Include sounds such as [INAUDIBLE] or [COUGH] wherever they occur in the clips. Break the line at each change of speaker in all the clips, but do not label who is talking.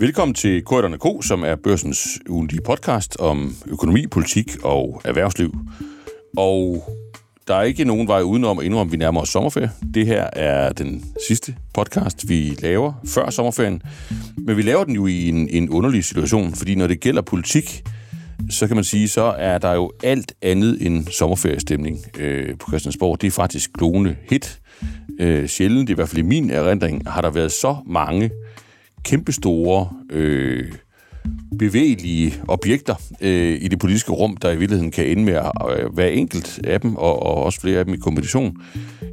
Velkommen til Korridorne K, som er børsens ugentlige podcast om økonomi, politik og erhvervsliv. Og der er ikke nogen vej udenom at indrømme, at vi nærmer os sommerferie. Det her er den sidste podcast, vi laver før sommerferien. Men vi laver den jo i en, en underlig situation, fordi når det gælder politik, så kan man sige, så er der jo alt andet end sommerferiestemning øh, på Christiansborg. Det er faktisk glående hit. Øh, sjældent, i hvert fald i min erindring, har der været så mange kæmpestore, øh, bevægelige objekter øh, i det politiske rum, der i virkeligheden kan ende med at øh, være enkelt af dem, og, og også flere af dem i kombination,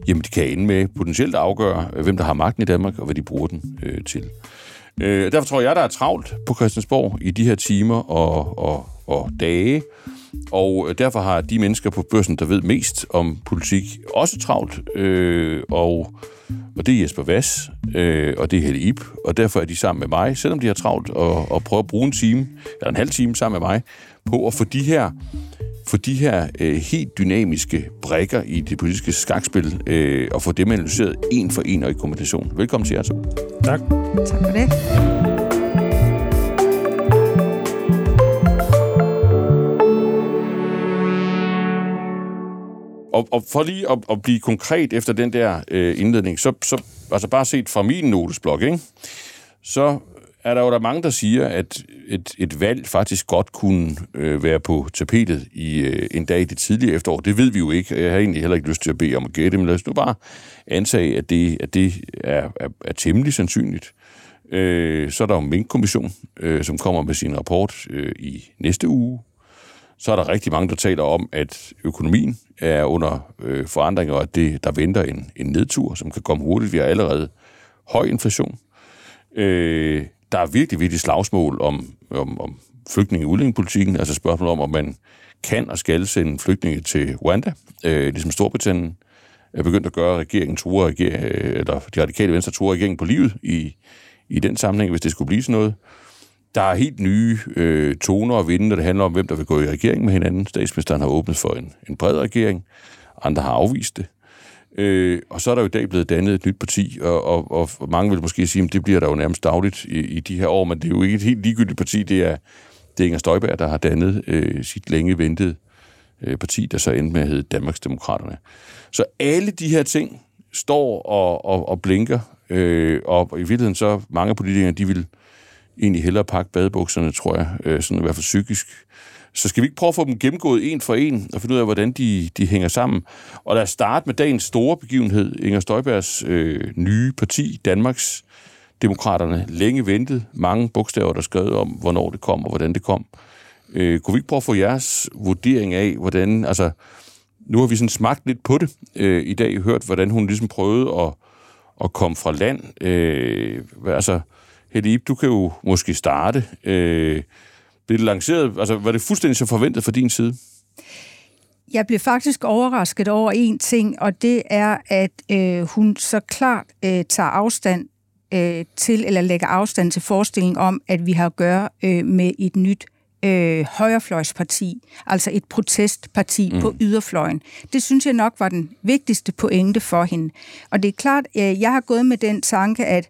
jamen de kan ende med potentielt at afgøre, øh, hvem der har magten i Danmark, og hvad de bruger den øh, til. Øh, derfor tror jeg, der er travlt på Christiansborg i de her timer og, og, og dage, og øh, derfor har de mennesker på børsen, der ved mest om politik, også travlt. Øh, og, og det er Jesper Vass, øh, og det er Helle Ip, og derfor er de sammen med mig, selvom de har travlt, og, og prøver at bruge en time, eller en halv time sammen med mig, på at få de her for de her øh, helt dynamiske brækker i det politiske skakspil, øh, og få dem analyseret en for en og i kombination. Velkommen til jer to.
Tak.
Tak for det.
Og, og for lige at, at blive konkret efter den der øh, indledning, så, så altså bare set fra min notesblok, ikke? så er der jo der mange, der siger, at et, et valg faktisk godt kunne øh, være på tapetet i øh, en dag i det tidlige efterår. Det ved vi jo ikke. Jeg har egentlig heller ikke lyst til at bede om at gætte, men lad os nu bare antage, at det, at det er, er, er temmelig sandsynligt. Øh, så er der jo en minkkommission, øh, som kommer med sin rapport øh, i næste uge. Så er der rigtig mange, der taler om, at økonomien er under øh, forandring, og at det, der venter en, en nedtur, som kan komme hurtigt. Vi har allerede høj inflation. Øh, der er virkelig, virkelig slagsmål om, om, om flygtninge- og udlændingepolitikken, altså spørgsmålet om, om man kan og skal sende flygtninge til Rwanda, øh, ligesom Storbritannien er begyndt at gøre regeringen truer, regering, eller de radikale venstre truer regeringen på livet i, i den sammenhæng, hvis det skulle blive sådan noget. Der er helt nye øh, toner og vinde, når det handler om, hvem der vil gå i regering med hinanden. Statsministeren har åbnet for en, en bred regering. Andre har afvist det. Øh, og så er der jo i dag blevet dannet et nyt parti, og, og, og mange vil måske sige, at det bliver der jo nærmest dagligt i, i de her år, men det er jo ikke et helt ligegyldigt parti. Det er, det er Inger Støjberg, der har dannet øh, sit længe ventede øh, parti, der så endte med at hedde Danmarksdemokraterne. Så alle de her ting står og, og, og blinker, øh, og i virkeligheden så mange politikere, de vil egentlig hellere pakke badebukserne, tror jeg, øh, sådan i hvert fald psykisk. Så skal vi ikke prøve at få dem gennemgået en for en, og finde ud af, hvordan de, de hænger sammen. Og lad os starte med dagens store begivenhed, Inger Støjbergs øh, nye parti, Danmarks Demokraterne, længe ventet. Mange bogstaver, der skrevet om, hvornår det kom og hvordan det kom. Øh, kunne vi ikke prøve at få jeres vurdering af, hvordan, altså, nu har vi sådan smagt lidt på det øh, i dag, hørt, hvordan hun ligesom prøvede at, at komme fra land. Øh, altså, Helle du kan jo måske starte. Øh, blev det lanceret, altså var det fuldstændig så forventet fra din side?
Jeg blev faktisk overrasket over en ting, og det er, at øh, hun så klart øh, tager afstand øh, til, eller lægger afstand til forestillingen om, at vi har at gøre øh, med et nyt øh, højrefløjsparti, altså et protestparti mm. på yderfløjen. Det synes jeg nok var den vigtigste pointe for hende. Og det er klart, øh, jeg har gået med den tanke, at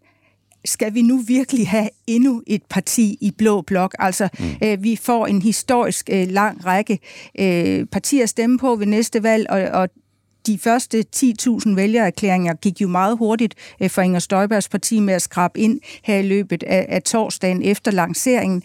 skal vi nu virkelig have endnu et parti i blå blok? Altså, mm. øh, vi får en historisk øh, lang række øh, partier at stemme på ved næste valg, og, og de første 10.000 vælgererklæringer gik jo meget hurtigt øh, for Inger Støjbergs parti med at skrabe ind her i løbet af, af torsdagen efter lanceringen.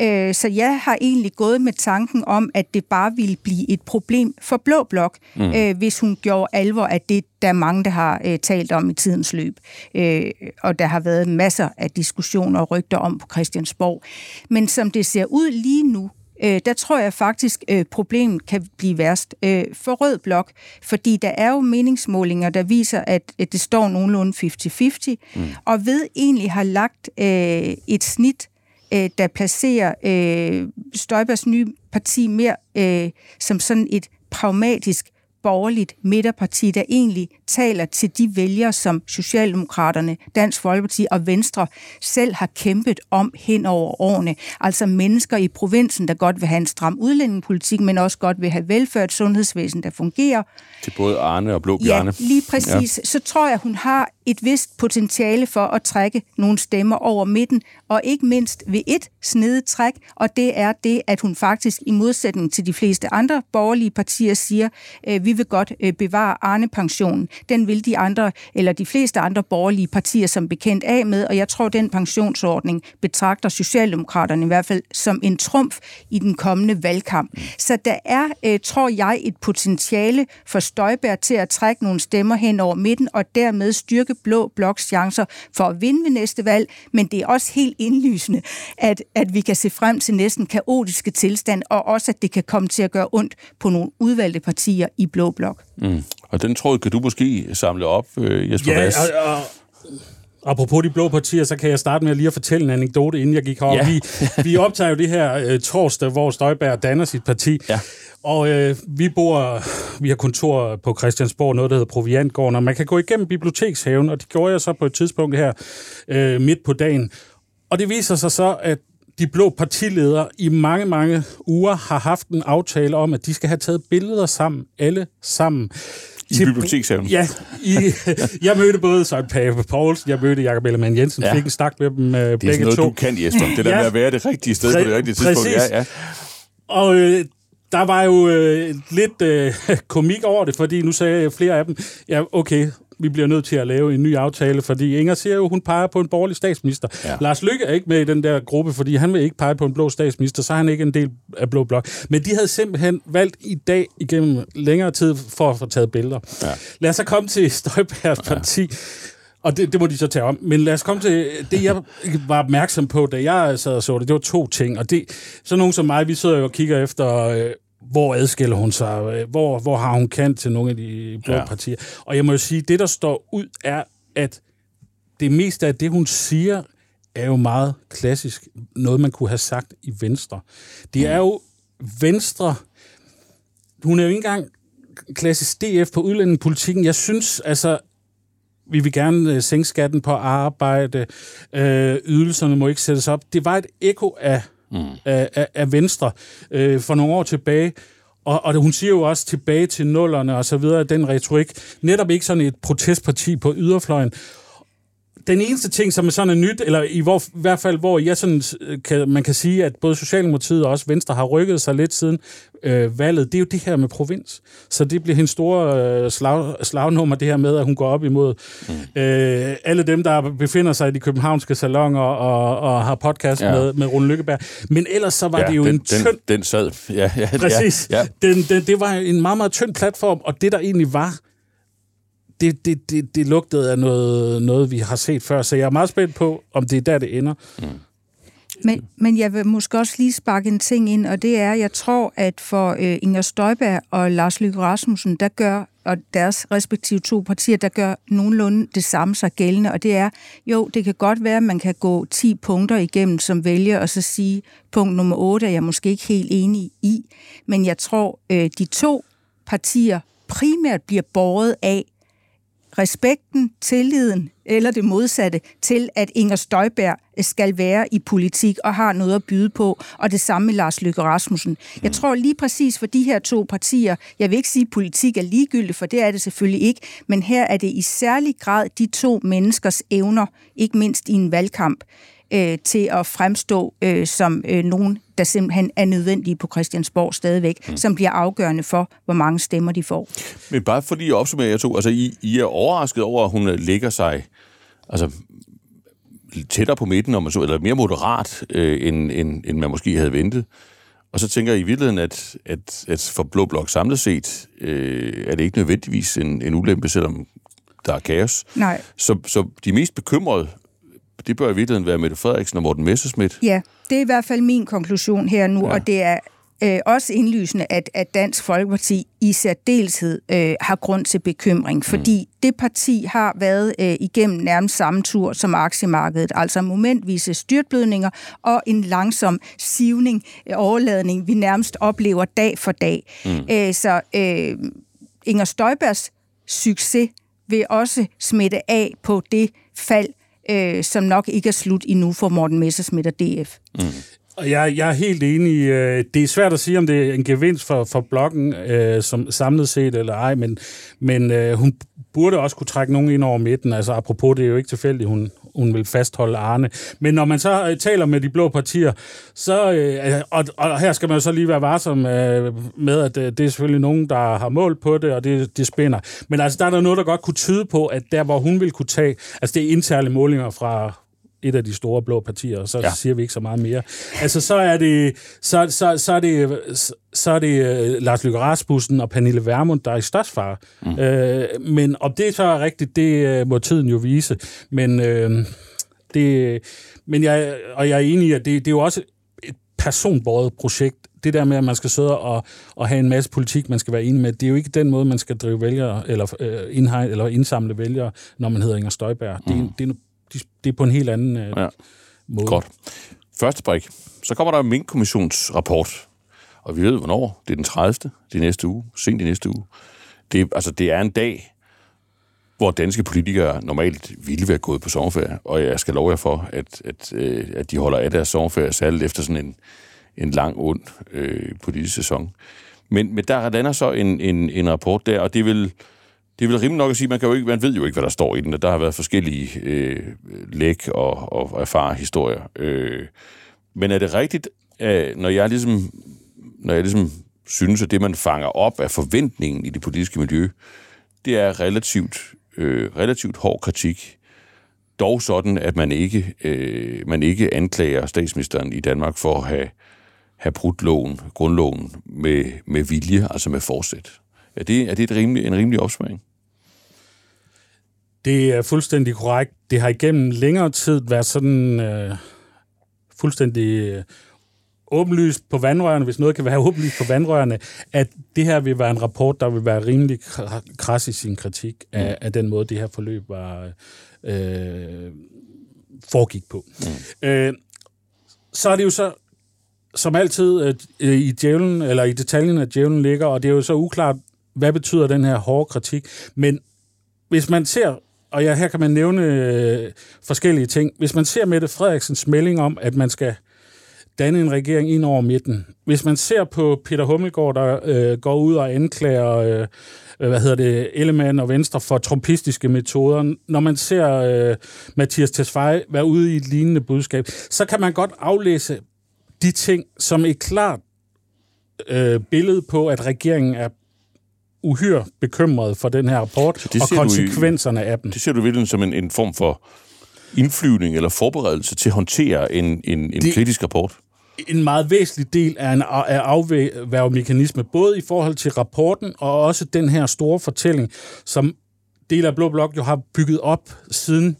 Øh, så jeg har egentlig gået med tanken om, at det bare ville blive et problem for Blå Blok, mm. øh, hvis hun gjorde alvor af det, der er mange, der har øh, talt om i tidens løb. Øh, og der har været masser af diskussioner og rygter om på Christiansborg. Men som det ser ud lige nu, øh, der tror jeg faktisk, øh, problemet kan blive værst øh, for Rød Blok, fordi der er jo meningsmålinger, der viser, at, at det står nogenlunde 50-50, mm. og ved egentlig har lagt øh, et snit, øh, der placerer øh, Støjbers nye parti mere øh, som sådan et pragmatisk borgerligt midterparti, der egentlig taler til de vælgere, som Socialdemokraterne, Dansk Folkeparti og Venstre selv har kæmpet om hen over årene. Altså mennesker i provinsen, der godt vil have en stram udlændingepolitik, men også godt vil have velfærd sundhedsvæsen, der fungerer.
Til både Arne og Blå Bjarne.
Ja, lige præcis. Ja. Så tror jeg, hun har et vist potentiale for at trække nogle stemmer over midten, og ikke mindst ved et snedigt træk, og det er det, at hun faktisk i modsætning til de fleste andre borgerlige partier siger, øh, vi vil godt øh, bevare Arne-pensionen. Den vil de andre, eller de fleste andre borgerlige partier som bekendt af med, og jeg tror, den pensionsordning betragter Socialdemokraterne i hvert fald som en trumf i den kommende valgkamp. Så der er, øh, tror jeg, et potentiale for Støjberg til at trække nogle stemmer hen over midten, og dermed styrke Blå Bloks chancer for at vinde ved næste valg, men det er også helt indlysende, at, at vi kan se frem til næsten kaotiske tilstand, og også at det kan komme til at gøre ondt på nogle udvalgte partier i Blå Blok.
Mm. Og den tråd kan du måske samle op, øh, Jesper
Ja, og, og, apropos de blå partier, så kan jeg starte med lige at fortælle en anekdote, inden jeg gik herop.
Ja.
Vi, vi optager jo det her øh, torsdag, hvor Støjberg danner sit parti.
Ja.
Og øh, vi bor, vi har kontor på Christiansborg, noget der hedder Proviantgården, og man kan gå igennem bibliotekshaven, og det gjorde jeg så på et tidspunkt her øh, midt på dagen. Og det viser sig så, at de blå partiledere i mange, mange uger har haft en aftale om, at de skal have taget billeder sammen, alle sammen.
I bibliotekshaven?
Ja. I, [LAUGHS] jeg mødte både Søren Pape Poulsen, jeg mødte Jakob Ellemann Jensen,
Ja.
fik en snak med dem øh,
Det er
begge
sådan noget,
to.
du kan, Jesper. Det der
Ja.
med at være det rigtige sted på det
Præ-
rigtige tidspunkt.
præcis.
Ja, ja.
Og øh, der var jo øh, lidt øh, [LAUGHS] komik over det, fordi nu sagde flere af dem, ja, okay, vi bliver nødt til at lave en ny aftale, fordi Inger siger jo, hun peger på en borgerlig statsminister.
Ja.
Ja. Lars Lykke er ikke med i den der gruppe, fordi han vil ikke pege på en blå statsminister, så er han ikke en del af Blå Blok. Men de havde simpelthen valgt i dag igennem længere tid for at få taget billeder.
Ja.
Lad os så komme til Støjbergs parti. Og det, det må de så tage om. Men lad os komme til det, jeg var opmærksom på, da jeg sad og så det. Det var to ting. Og det, så nogen som mig, vi sidder jo og kigger efter, øh, hvor adskiller hun sig? Hvor, hvor har hun kant til nogle af de blå
Ja.
partier? Og jeg må jo sige, det der står ud er, at det meste af det, hun siger, er jo meget klassisk. Noget, man kunne have sagt i Venstre. Det er jo Venstre... Hun er jo ikke engang klassisk DF på udlændingepolitikken. Jeg synes, altså, vi vil gerne øh, sænke skatten på arbejde, øh, ydelserne må ikke sættes op. Det var et ekko af, mm. af, af, af Venstre øh, for nogle år tilbage, og, og hun siger jo også tilbage til nullerne og så videre, den retorik. Netop ikke sådan et protestparti på yderfløjen. Den eneste ting, som er sådan nyt, eller i, hvor, i hvert fald, hvor jeg sådan, øh, kan, man kan sige, at både Socialdemokratiet og også Venstre har rykket sig lidt siden øh, valget, det er jo det her med provins. Så det bliver hendes store øh, slag, slagnummer, det her med, at hun går op imod mm. øh, alle dem, der befinder sig i de københavnske salonger og, og har podcast
Ja.
med, med Rune Lykkeberg. Men ellers så var
ja,
det jo
den,
en
den,
tynd
Den sad. Ja, ja,
Præcis.
Ja, ja.
Den, den, det var en meget, meget tynd platform, og det der egentlig var, det, det, det, det lugtede af noget, noget, vi har set før. Så jeg er meget spændt på, om det er der, det ender.
Men, men jeg vil måske også lige sparke en ting ind, og det er, jeg tror, at for øh, Inger Støjberg og Lars Løkke Rasmussen, der gør, og deres respektive to partier, der gør nogenlunde det samme sig gældende, og det er, jo, det kan godt være, at man kan gå 10 punkter igennem som vælger, og så sige, punkt nummer 8 er jeg måske ikke helt enig i, men jeg tror, øh, de to partier primært bliver båret af respekten, tilliden eller det modsatte til, at Inger Støjberg skal være i politik og har noget at byde på, og det samme med Lars Løkke Rasmussen. Jeg tror lige præcis for de her to partier, jeg vil ikke sige, at politik er ligegyldigt, for det er det selvfølgelig ikke, men her er det i særlig grad de to menneskers evner, ikke mindst i en valgkamp, øh, til at fremstå øh, som øh, nogen, der simpelthen er nødvendige på Christiansborg stadigvæk, mm. som bliver afgørende for, hvor mange stemmer de får.
Men bare fordi jeg opsummerer jer to, altså I, I er overrasket over, at hun øh, lægger sig altså, tættere på midten, om man så, eller mere moderat, øh, end, end, end man måske havde ventet. Og så tænker jeg i virkeligheden, at, at, at for Blå Blok samlet set, øh, er det ikke nødvendigvis en, en ulempe, selvom der er kaos.
Nej.
Så, så de mest bekymrede, det bør i virkeligheden være Mette Frederiksen og Morten Messerschmidt.
Ja, det er i hvert fald min konklusion her nu,
Ja.
og det er øh, også indlysende, at, at Dansk Folkeparti i særdeleshed øh, har grund til bekymring, fordi mm. det parti har været øh, igennem nærmest samme tur som aktiemarkedet, altså momentvise styrtblødninger og en langsom sivning, øh, overladning, vi nærmest oplever dag for dag. Mm. Øh, så øh, Inger Støjbergs succes vil også smitte af på det fald, øh, som nok ikke er slut endnu for Morten Messersmith og DF. Mm.
Og jeg, jeg er helt enig. Øh, det er svært at sige, om det er en gevinst for, for blokken, øh, som samlet set eller ej, men, men øh, hun burde også kunne trække nogen ind over midten. Altså apropos, det er jo ikke tilfældigt, hun, hun vil fastholde Arne. Men når man så øh, taler med de blå partier, så, øh, og, og her skal man jo så lige være varsom øh, med, at øh, det er selvfølgelig nogen, der har mål på det, og det, det spænder. Men altså, der er der noget, der godt kunne tyde på, at der, hvor hun vil kunne tage, altså det er interne målinger fra et af de store blå partier, og så ja. siger vi ikke så meget mere. Altså, så er det, så, så, så er det, så er det uh, Lars Løkke Rasmussen og Pernille Vermund, der er i størst far. Mm. Uh, men om det så er rigtigt, det uh, må tiden jo vise. Men, uh, det, men jeg, og jeg er enig i, at det, det er jo også et personbordet projekt, det der med, at man skal sidde og, og have en masse politik, man skal være enig med, det er jo ikke den måde, man skal drive vælgere, eller, øh, indhegn, eller indsamle vælgere, når man hedder Inger Støjberg. Mm. Det, det, det er på en helt anden øh, ja. måde.
Godt. Første brik. Så kommer der en Mink-kommissionsrapport, og vi ved, hvornår. Det er den 30. Det er næste uge, sent i næste uge. Det, altså, det er en dag, hvor danske politikere normalt ville være gået på sommerferie, og jeg skal love jer for, at, at, øh, at de holder af deres sommerferie, særligt efter sådan en, en lang, ond øh, politisk sæson. Men, men der lander så en, en, en rapport der, og det vil det er vel rimelig nok at sige, man, kan jo ikke, man ved jo ikke, hvad der står i den, der har været forskellige øh, læk og, og erfare historier. Øh, men er det rigtigt, at når jeg ligesom, når jeg ligesom synes, at det, man fanger op af forventningen i det politiske miljø, det er relativt, øh, relativt hård kritik, dog sådan, at man ikke, øh, man ikke anklager statsministeren i Danmark for at have, have brudt loven, grundloven med, med vilje, altså med forsæt. Er det, er det et rimelig, en rimelig opsparing?
Det er fuldstændig korrekt. Det har igennem længere tid været sådan øh, fuldstændig øh, åbenlyst på vandrørene, hvis noget kan være [LAUGHS] åbenlyst på vandrørene, at det her vil være en rapport, der vil være rimelig kras i sin kritik af, mm. af den måde, det her forløb var øh, foregik på. Mm. Øh, så er det jo så som altid øh, i djævlen, eller i detaljen, at djævlen ligger, og det er jo så uklart, hvad betyder den her hårde kritik. Men hvis man ser og ja, her kan man nævne øh, forskellige ting. Hvis man ser Mette Frederiksens melding om, at man skal danne en regering ind over midten. Hvis man ser på Peter Hummelgaard, der øh, går ud og anklager øh, hvad hedder det, Ellemann og Venstre for trompistiske metoder, når man ser øh, Mathias Tesfaye være ude i et lignende budskab, så kan man godt aflæse de ting som et klart øh, billede på, at regeringen er uhyre bekymret for den her rapport og konsekvenserne
i,
af dem.
Det ser du virkelig som en, en form for indflyvning eller forberedelse til at håndtere en, en, en det, kritisk rapport?
En meget væsentlig del af en af afværgemekanisme, både i forhold til rapporten og også den her store fortælling, som del af Blå Blok jo har bygget op siden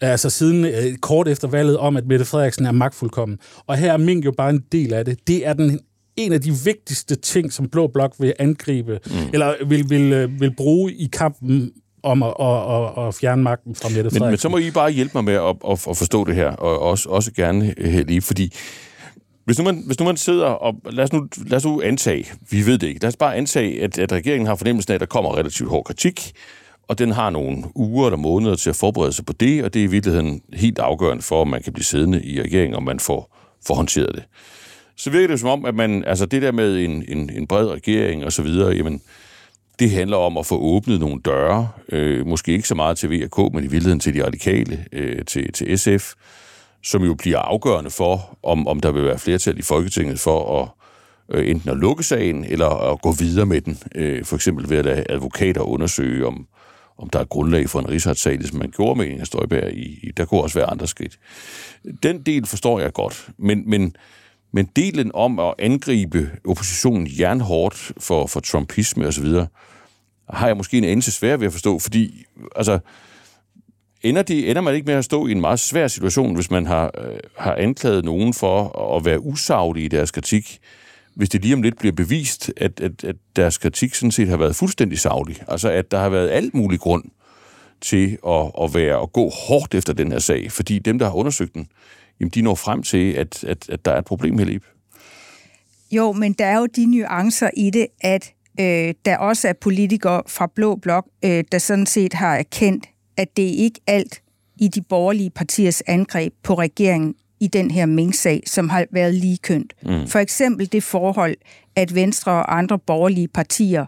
altså siden øh, kort efter valget om, at Mette Frederiksen er magtfuldkommen. Og her er Mink jo bare en del af det. Det er den en af de vigtigste ting, som Blå Blok vil angribe, mm. eller vil, vil, øh, vil bruge i kampen om at, at, at, at fjerne magten fra Mette Frederiksen.
Men, men så må I bare hjælpe mig med at, at, at forstå det her, og også, også gerne lige, fordi hvis nu, man, hvis nu man sidder og... Lad os, nu, lad os nu antage, vi ved det ikke, lad os bare antage, at, at regeringen har fornemmelsen af, at der kommer relativt hård kritik, og den har nogle uger eller måneder til at forberede sig på det, og det er i virkeligheden helt afgørende for, om man kan blive siddende i regeringen, og man får, får håndteret det så virker det som om, at man, altså det der med en, en, en bred regering og så videre, jamen, det handler om at få åbnet nogle døre, øh, måske ikke så meget til VK, men i virkeligheden til de radikale, øh, til, til SF, som jo bliver afgørende for, om, om der vil være flertal i Folketinget for at øh, enten at lukke sagen, eller at gå videre med den, øh, for eksempel ved at lade advokater undersøge, om, om der er grundlag for en rigsretssag, som man gjorde med Inger Støjberg. I, i, der kunne også være andre skridt. Den del forstår jeg godt, men, men men delen om at angribe oppositionen jernhårdt for, for trumpisme osv., har jeg måske en anelse svær ved at forstå, fordi altså, ender, de, ender man ikke med at stå i en meget svær situation, hvis man har, øh, har anklaget nogen for at være usaglig i deres kritik, hvis det lige om lidt bliver bevist, at, at, at deres kritik sådan set har været fuldstændig savlig. Altså at der har været alt mulig grund til at, at være at gå hårdt efter den her sag, fordi dem, der har undersøgt den, jamen de når frem til, at, at, at der er et problem her, Lib.
Jo, men der er jo de nuancer i det, at øh, der også er politikere fra Blå Blok, øh, der sådan set har erkendt, at det ikke alt i de borgerlige partiers angreb på regeringen i den her Mink-sag, som har været ligekønt. Mm. For eksempel det forhold, at Venstre og andre borgerlige partier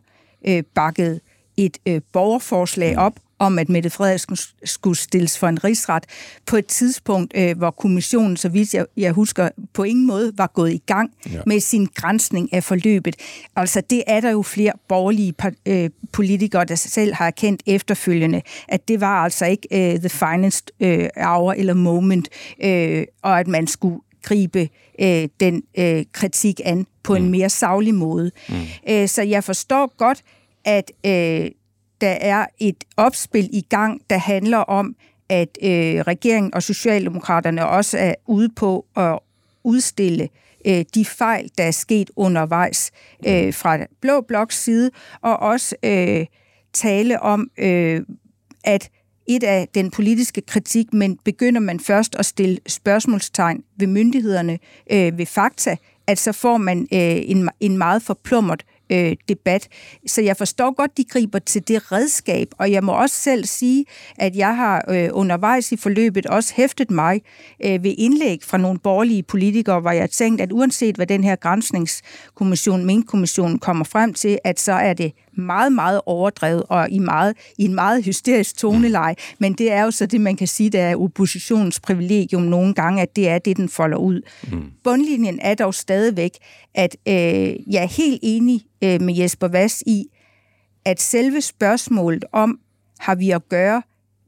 øh, bakkede et øh, borgerforslag op om, at Mette Frederiksen skulle stilles for en rigsret på et tidspunkt, øh, hvor kommissionen, så vidt jeg, jeg husker, på ingen måde var gået i gang ja. med sin grænsning af forløbet. Altså det er der jo flere borgerlige øh, politikere, der selv har erkendt efterfølgende, at det var altså ikke øh, the finest øh, hour eller moment, øh, og at man skulle gribe øh, den øh, kritik an på mm. en mere savlig måde. Mm. Øh, så jeg forstår godt, at øh, der er et opspil i gang, der handler om, at øh, regeringen og Socialdemokraterne også er ude på at udstille øh, de fejl, der er sket undervejs øh, fra Blå Bloks side, og også øh, tale om, øh, at et af den politiske kritik, men begynder man først at stille spørgsmålstegn ved myndighederne, øh, ved fakta, at så får man øh, en, en meget forplumret øh, debat. Så jeg forstår godt, de griber til det redskab, og jeg må også selv sige, at jeg har øh, undervejs i forløbet også hæftet mig øh, ved indlæg fra nogle borgerlige politikere, hvor jeg tænkte, at uanset hvad den her grænsningskommission, Mink-kommissionen, kommer frem til, at så er det meget, meget overdrevet og i, meget, i en meget hysterisk toneleje. Men det er jo så det, man kan sige, der er oppositionens privilegium nogle gange, at det er det, den folder ud. Mm. Bundlinjen er dog stadigvæk, at øh, jeg er helt enig øh, med Jesper Vass i, at selve spørgsmålet om, har vi at gøre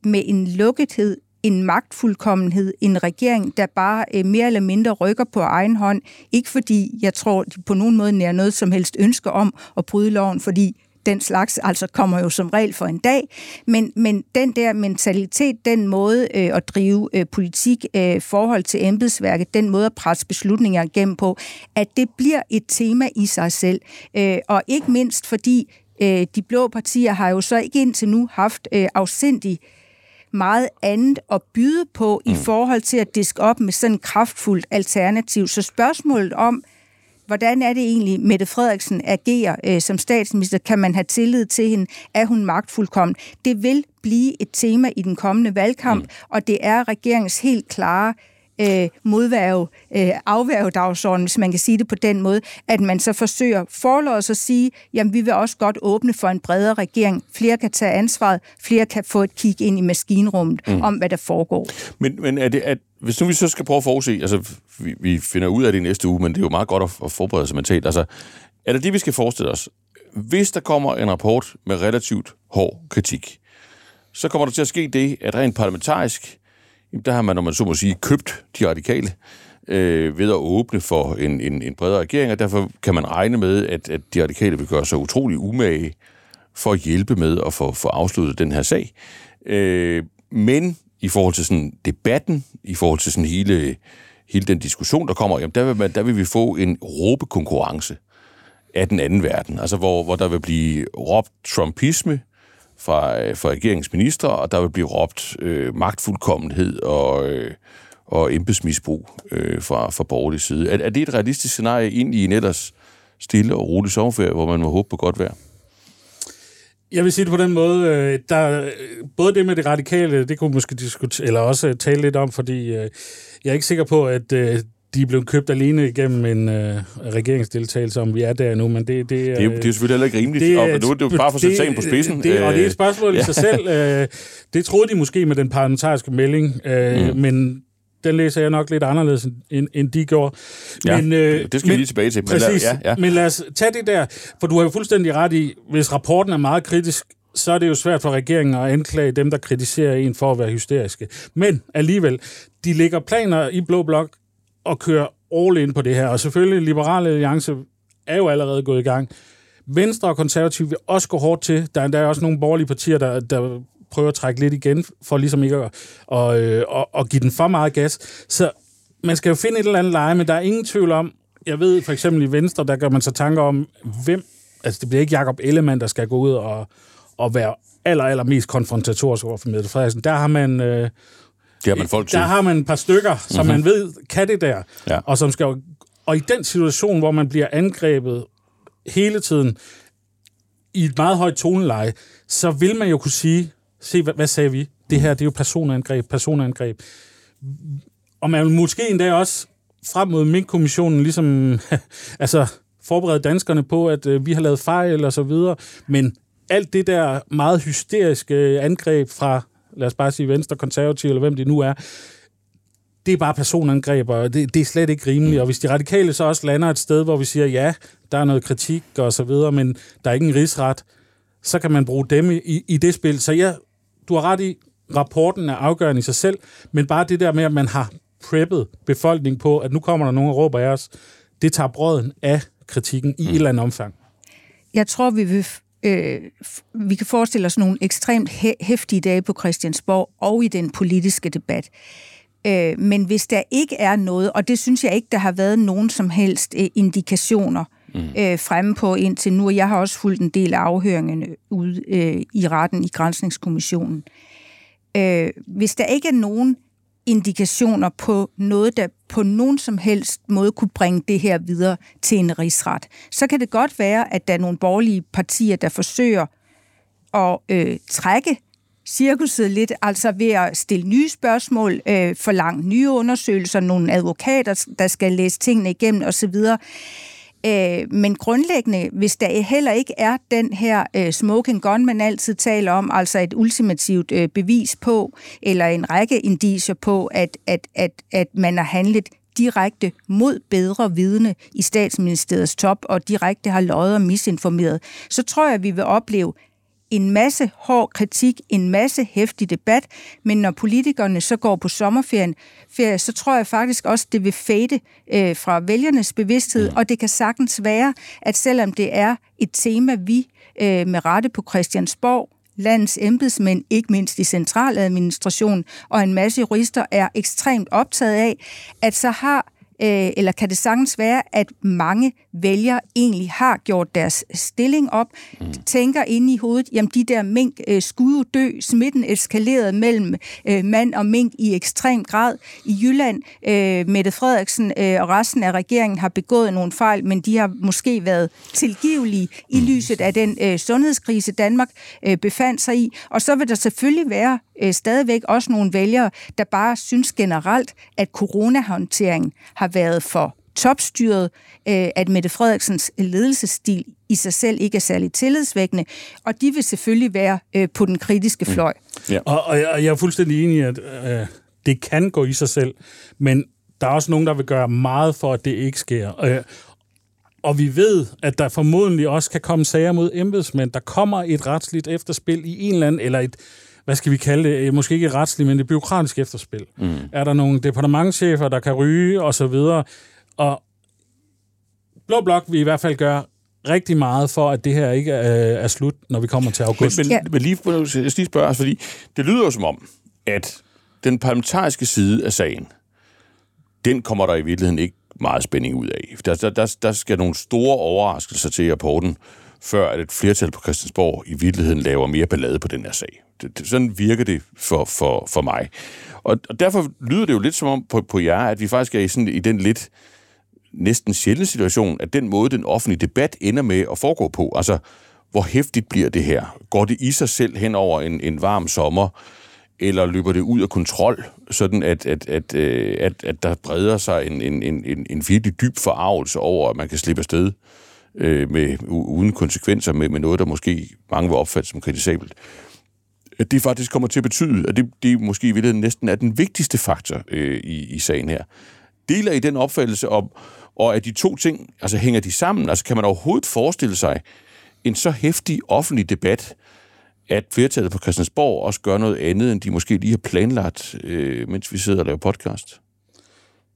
med en lukkethed, en magtfuldkommenhed, en regering, der bare øh, mere eller mindre rykker på egen hånd. Ikke fordi jeg tror, de på nogen måde nærer noget som helst ønsker om at bryde loven, fordi den slags altså kommer jo som regel for en dag, men, men den der mentalitet, den måde øh, at drive øh, politik, øh, forhold til embedsværket, den måde at presse beslutninger igennem på, at det bliver et tema i sig selv. Øh, og ikke mindst fordi øh, de blå partier har jo så ikke indtil nu haft øh, afsindig meget andet at byde på mm. i forhold til at diske op med sådan et kraftfuldt alternativ. Så spørgsmålet om, Hvordan er det egentlig, Mette Frederiksen agerer øh, som statsminister? Kan man have tillid til hende? Er hun magtfuldkommen? Det vil blive et tema i den kommende valgkamp, mm. og det er regeringens helt klare øh, modværge, øh, afværgedagsordenen, hvis man kan sige det på den måde, at man så forsøger forlås at sige, jamen vi vil også godt åbne for en bredere regering. Flere kan tage ansvaret, flere kan få et kig ind i maskinrummet mm. om, hvad der foregår.
Men, men er det, at hvis nu vi så skal prøve at forudse, altså vi, vi finder ud af det i næste uge, men det er jo meget godt at, at forberede sig mentalt, altså er det det, vi skal forestille os? Hvis der kommer en rapport med relativt hård kritik, så kommer der til at ske det, at rent parlamentarisk, der har man, når man så må sige, købt de radikale øh, ved at åbne for en, en, en bredere regering, og derfor kan man regne med, at, at de radikale vil gøre sig utrolig umage for at hjælpe med at få, få afsluttet den her sag. Øh, men i forhold til sådan debatten, i forhold til sådan hele, hele den diskussion, der kommer, jamen der vil, man, der vil vi få en råbekonkurrence af den anden verden, altså hvor, hvor der vil blive råbt trumpisme fra, fra regeringsminister, og der vil blive råbt øh, magtfuldkommenhed og, øh, og embedsmisbrug øh, fra, fra borgerlig side. Er, er det et realistisk scenarie ind i en ellers stille og rolig sommerferie, hvor man må håbe på godt vejr?
Jeg vil sige det på den måde, øh, der, både det med det radikale, det kunne måske diskutere, eller også tale lidt om, fordi øh, jeg er ikke sikker på, at øh, de er blevet købt alene igennem en øh, regeringsdeltagelse, om vi er der nu, men det... Det,
det, er, det er jo selvfølgelig heller ikke rimeligt, det, og nu er det jo bare for at sætte sagen på spidsen.
Det, og det er et spørgsmål i sig selv. Øh, det troede de måske med den parlamentariske melding, øh, mm. men den læser jeg nok lidt anderledes, end, end de gjorde.
Ja, men, øh, det skal men, vi lige tilbage til.
Men præcis, lad, ja, ja. men lad os tage det der, for du har jo fuldstændig ret i, hvis rapporten er meget kritisk, så er det jo svært for regeringen at anklage dem, der kritiserer en for at være hysteriske. Men alligevel, de lægger planer i Blå Blok og kører all in på det her. Og selvfølgelig, Liberale Alliance er jo allerede gået i gang. Venstre og konservative vil også gå hårdt til. Der er, er også nogle borgerlige partier, der, der prøve at trække lidt igen, for ligesom ikke at, og, øh, og, og give den for meget gas. Så man skal jo finde et eller andet leje, men der er ingen tvivl om, jeg ved for eksempel i Venstre, der gør man så tanker om, hvem, altså det bliver ikke Jakob Ellemann, der skal gå ud og, og være aller, aller mest konfrontatorisk over for Mette Frederiksen. Der har man... Øh,
det har man folk
til. Der har man et par stykker, som mm-hmm. man ved kan det der,
ja.
og som skal og i den situation, hvor man bliver angrebet hele tiden i et meget højt toneleje, så vil man jo kunne sige, se, hvad, hvad sagde vi? Det her, det er jo personangreb, personangreb. Og man vil måske endda også frem mod Mink-kommissionen ligesom, [LAUGHS] altså forberede danskerne på, at øh, vi har lavet fejl og så videre. Men alt det der meget hysteriske angreb fra, lad os bare sige venstre, konservative, eller hvem det nu er, det er bare personangreb, og det, det er slet ikke rimeligt. Og hvis de radikale så også lander et sted, hvor vi siger, ja, der er noget kritik og så videre, men der er ikke en rigsret, så kan man bruge dem i, i det spil. Så ja, du har ret i, rapporten er afgørende i sig selv, men bare det der med, at man har preppet befolkningen på, at nu kommer der nogen og råber af os, det tager brøden af kritikken i mm. et eller andet omfang.
Jeg tror, vi vil øh, vi kan forestille os nogle ekstremt hæftige dage på Christiansborg og i den politiske debat. Øh, men hvis der ikke er noget, og det synes jeg ikke, der har været nogen som helst øh, indikationer mm. øh, fremme på indtil nu, og jeg har også fulgt en del af afhøringerne ude øh, i retten i Grænsningskommissionen. Øh, hvis der ikke er nogen indikationer på noget, der på nogen som helst måde kunne bringe det her videre til en rigsret, så kan det godt være, at der er nogle borgerlige partier, der forsøger at øh, trække cirkuset lidt, altså ved at stille nye spørgsmål, øh, forlange nye undersøgelser, nogle advokater, der skal læse tingene igennem osv., Øh, men grundlæggende, hvis der heller ikke er den her øh, smoking gun, man altid taler om, altså et ultimativt øh, bevis på, eller en række indicier på, at, at, at, at man har handlet direkte mod bedre vidne i statsministeriets top, og direkte har løjet og misinformeret, så tror jeg, at vi vil opleve en masse hård kritik, en masse hæftig debat, men når politikerne så går på sommerferien, ferie, så tror jeg faktisk også, det vil fade øh, fra vælgernes bevidsthed, og det kan sagtens være, at selvom det er et tema, vi øh, med rette på Christiansborg landets embedsmænd, ikke mindst i centraladministration, og en masse jurister er ekstremt optaget af, at så har øh, eller kan det sagtens være, at mange vælgere egentlig har gjort deres stilling op, mm. tænker inde i hovedet, jamen de der mink øh, skulle jo dø, smitten eskalerede mellem øh, mand og mink i ekstrem grad. I Jylland, øh, Mette Frederiksen øh, og resten af regeringen har begået nogle fejl, men de har måske været tilgivelige i mm. lyset af den øh, sundhedskrise, Danmark øh, befandt sig i. Og så vil der selvfølgelig være øh, stadigvæk også nogle vælgere, der bare synes generelt, at coronahåndteringen har været for topstyret, øh, at Mette Frederiksens ledelsesstil i sig selv ikke er særlig tillidsvækkende, og de vil selvfølgelig være øh, på den kritiske mm. fløj.
Mm. Ja. Og, og, jeg, er fuldstændig enig i, at øh, det kan gå i sig selv, men der er også nogen, der vil gøre meget for, at det ikke sker. Øh, og vi ved, at der formodentlig også kan komme sager mod embedsmænd. Der kommer et retsligt efterspil i en eller anden, eller et, hvad skal vi kalde det, øh, måske ikke retsligt, men det byråkratiske efterspil. Mm. Er der nogle departementchefer, der kan ryge, og så videre. Og Blå Blok vil i hvert fald gøre rigtig meget for, at det her ikke er, er slut, når vi kommer til august.
Men, men, ja. men lige, jeg lige spørge os, fordi det lyder jo som om, at den parlamentariske side af sagen, den kommer der i virkeligheden ikke meget spænding ud af. Der, der, der, der skal nogle store overraskelser til i rapporten, før at et flertal på Christiansborg i virkeligheden laver mere ballade på den her sag. Det, det, sådan virker det for, for, for mig. Og, og derfor lyder det jo lidt som om på, på jer, at vi faktisk er i, sådan, i den lidt næsten sjældne situation, at den måde, den offentlige debat ender med at foregå på, altså hvor hæftigt bliver det her? Går det i sig selv hen over en, en varm sommer, eller løber det ud af kontrol, sådan at, at, at, øh, at, at der breder sig en, en, en, en virkelig dyb forarvelse over, at man kan slippe afsted øh, med, uden konsekvenser med, med noget, der måske mange vil opfatte som kritisabelt. At det faktisk kommer til at betyde, at det, det måske i virkeligheden næsten er den vigtigste faktor øh, i, i sagen her. Deler I den opfattelse om, og at de to ting, altså hænger de sammen? Altså kan man overhovedet forestille sig en så hæftig offentlig debat, at flertallet på Christiansborg også gør noget andet, end de måske lige har planlagt, øh, mens vi sidder og laver podcast?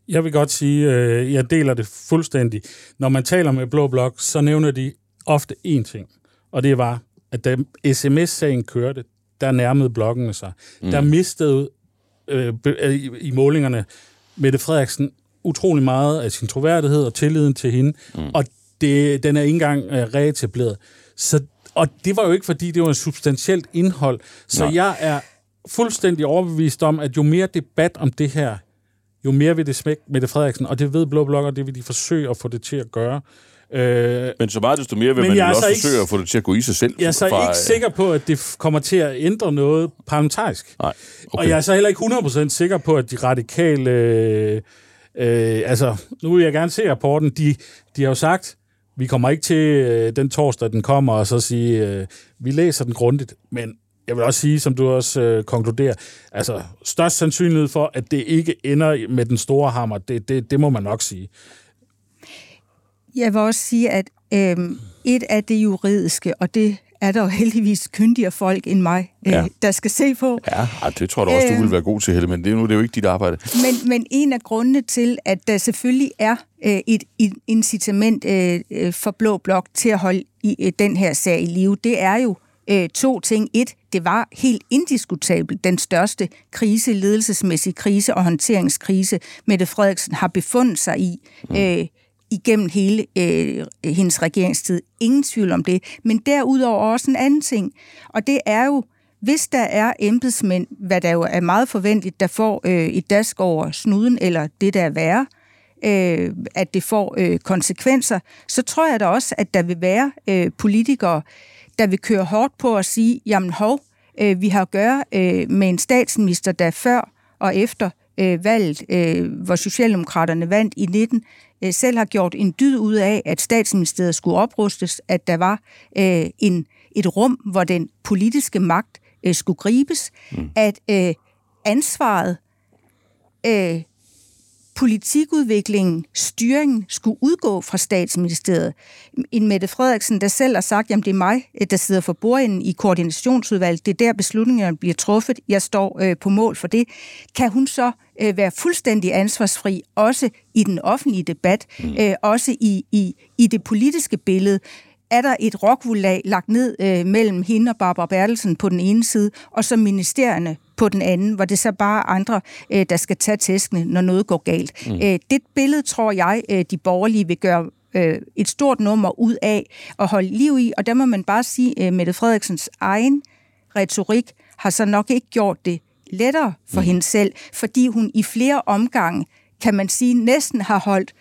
Jeg vil godt sige, øh, jeg deler det fuldstændig. Når man taler med Blå Blok, så nævner de ofte én ting, og det var, at da sms-sagen kørte, der nærmede blokkene sig. Mm. Der mistede øh, i, i målingerne Mette Frederiksen utrolig meget af sin troværdighed og tilliden til hende, mm. og det, den er ikke engang øh, reetableret. Så, og det var jo ikke, fordi det var et substantielt indhold. Så Nej. jeg er fuldstændig overbevist om, at jo mere debat om det her, jo mere vil det smække Mette Frederiksen, og det ved Blå Blok, og det vil de forsøge at få det til at gøre.
Øh, men så meget desto mere vil man jo også ikke, forsøge at få det til at gå i sig selv.
Jeg er så fra, ikke sikker på, at det kommer til at ændre noget parlamentarisk.
Nej,
okay. Og jeg er så heller ikke 100% sikker på, at de radikale... Øh, altså, nu vil jeg gerne se rapporten. De, de har jo sagt, vi kommer ikke til øh, den torsdag, den kommer, og så sige, øh, vi læser den grundigt, men jeg vil også sige, som du også øh, konkluderer, altså størst sandsynlighed for, at det ikke ender med den store hammer, det, det, det må man nok sige.
Jeg vil også sige, at øh, et af det juridiske, og det er der jo heldigvis kyndigere folk end mig, øh, ja. der skal se på.
Ja, det tror jeg også, du vil være god til, Helle, men det er, nu, det er jo ikke dit arbejde.
Men, men en af grundene til, at der selvfølgelig er øh, et, et incitament øh, øh, for Blå Blok til at holde i, øh, den her sag i live, det er jo øh, to ting. Et, det var helt indiskutabelt den største krise, ledelsesmæssige krise og håndteringskrise, Mette Frederiksen har befundet sig i. Mm. Øh, igennem hele øh, hendes regeringstid. Ingen tvivl om det. Men derudover også en anden ting, og det er jo, hvis der er embedsmænd, hvad der jo er meget forventeligt, der får øh, et dask over snuden, eller det der er værre, øh, at det får øh, konsekvenser, så tror jeg da også, at der vil være øh, politikere, der vil køre hårdt på at sige, jamen hov, øh, vi har at gøre øh, med en statsminister, der før og efter øh, valget, øh, hvor Socialdemokraterne vandt i 19, øh, selv har gjort en dyd ud af, at statsministeriet skulle oprustes, at der var øh, en, et rum, hvor den politiske magt øh, skulle gribes, mm. at øh, ansvaret øh, politikudviklingen, styringen skulle udgå fra statsministeriet. En Mette Frederiksen, der selv har sagt, at det er mig, der sidder for bordenden i koordinationsudvalget, det er der beslutningerne bliver truffet, jeg står øh, på mål for det. Kan hun så øh, være fuldstændig ansvarsfri, også i den offentlige debat, mm. øh, også i, i, i det politiske billede? Er der et rockvullag lagt ned øh, mellem hende og Barbara Bertelsen på den ene side, og så ministerierne på den anden, hvor det så bare andre, øh, der skal tage tæskene, når noget går galt. Mm. Øh, det billede tror jeg, øh, de borgerlige vil gøre øh, et stort nummer ud af at holde liv i, og der må man bare sige, at øh, Mette Frederiksens egen retorik har så nok ikke gjort det lettere for mm. hende selv, fordi hun i flere omgange, kan man sige, næsten har holdt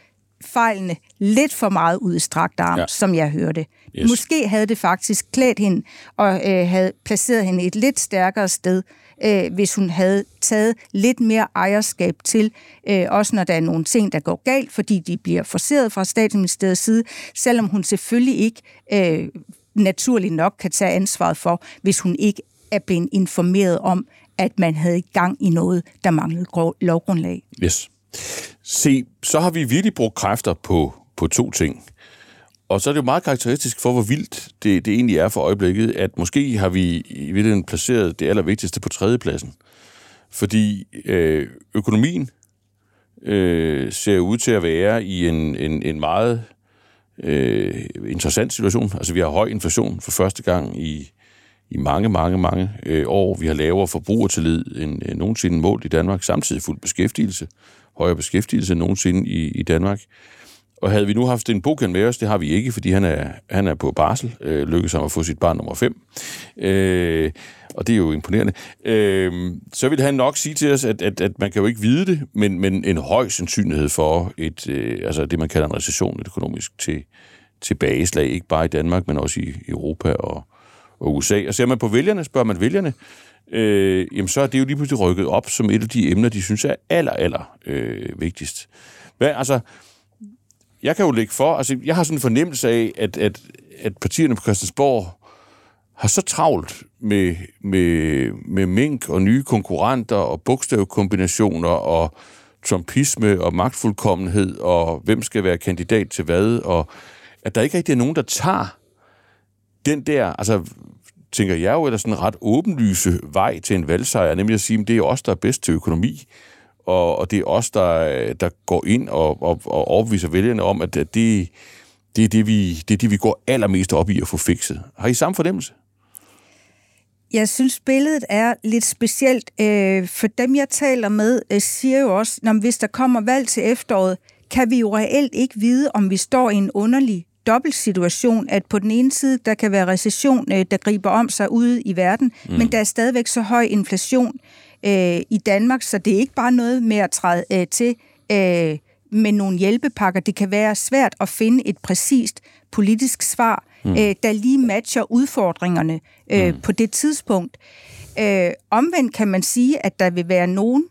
fejlene lidt for meget ud i strakt arm, ja. som jeg hørte. Yes. Måske havde det faktisk klædt hende og øh, havde placeret hende et lidt stærkere sted, øh, hvis hun havde taget lidt mere ejerskab til, øh, også når der er nogle ting, der går galt, fordi de bliver forseret fra statsministeriets side, selvom hun selvfølgelig ikke øh, naturligt nok kan tage ansvaret for, hvis hun ikke er blevet informeret om, at man havde i gang i noget, der manglede lovgrundlag.
Yes. Se, så har vi virkelig brugt kræfter på, på to ting. Og så er det jo meget karakteristisk for, hvor vildt det, det egentlig er for øjeblikket, at måske har vi i virkeligheden placeret det allervigtigste på tredjepladsen. Fordi øh, økonomien øh, ser ud til at være i en, en, en meget øh, interessant situation. Altså vi har høj inflation for første gang i, i mange, mange, mange øh, år. Vi har lavere forbrugertillid end øh, nogensinde målt i Danmark, samtidig fuld beskæftigelse højere beskæftigelse end nogensinde i, i Danmark. Og havde vi nu haft en bogkend med os, det har vi ikke, fordi han er, han er på barsel, øh, lykkedes ham at få sit barn nummer 5. Øh, og det er jo imponerende. Øh, så vil han nok sige til os, at, at, at man kan jo ikke vide det, men, men en høj sandsynlighed for et, øh, altså det, man kalder en recession, et økonomisk til, tilbageslag, ikke bare i Danmark, men også i Europa og, og USA. Og ser man på vælgerne, spørger man vælgerne, øh, jamen så er det jo lige pludselig rykket op som et af de emner, de synes er aller, aller øh, vigtigst. Hvad, altså, jeg kan jo lægge for, altså jeg har sådan en fornemmelse af, at, at, at partierne på Christiansborg har så travlt med, med, med mink og nye konkurrenter og bogstavkombinationer og trumpisme og magtfuldkommenhed og hvem skal være kandidat til hvad, og at der ikke rigtig er nogen, der tager den der, altså tænker jeg jo, er der sådan en ret åbenlyse vej til en valgsejr, nemlig at sige, at det er os, der er bedst til økonomi, og, og det er os, der, der går ind og, og, og overviser vælgerne om, at det, det, er det, vi, det er det, vi går allermest op i at få fikset. Har I samme fornemmelse?
Jeg synes, billedet er lidt specielt, øh, for dem, jeg taler med, øh, siger jo også, at hvis der kommer valg til efteråret, kan vi jo reelt ikke vide, om vi står i en underlig dobbelt situation, at på den ene side, der kan være recession, øh, der griber om sig ude i verden, mm. men der er stadigvæk så høj inflation øh, i Danmark, så det er ikke bare noget med at træde øh, til øh, med nogle hjælpepakker. Det kan være svært at finde et præcist politisk svar, mm. øh, der lige matcher udfordringerne øh, mm. på det tidspunkt. Øh, omvendt kan man sige, at der vil være nogen,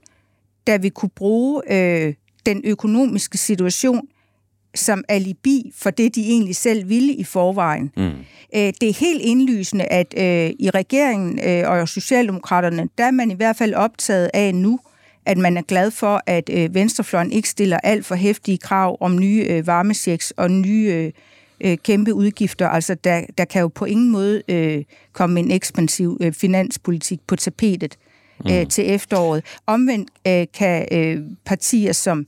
der vil kunne bruge øh, den økonomiske situation som alibi for det, de egentlig selv ville i forvejen. Mm. Øh, det er helt indlysende, at øh, i regeringen øh, og Socialdemokraterne, der er man i hvert fald optaget af nu, at man er glad for, at øh, Venstrefløjen ikke stiller alt for hæftige krav om nye øh, varmechecks og nye øh, øh, kæmpe udgifter. Altså, der, der kan jo på ingen måde øh, komme en ekspansiv øh, finanspolitik på tapetet øh, mm. til efteråret. Omvendt øh, kan øh, partier som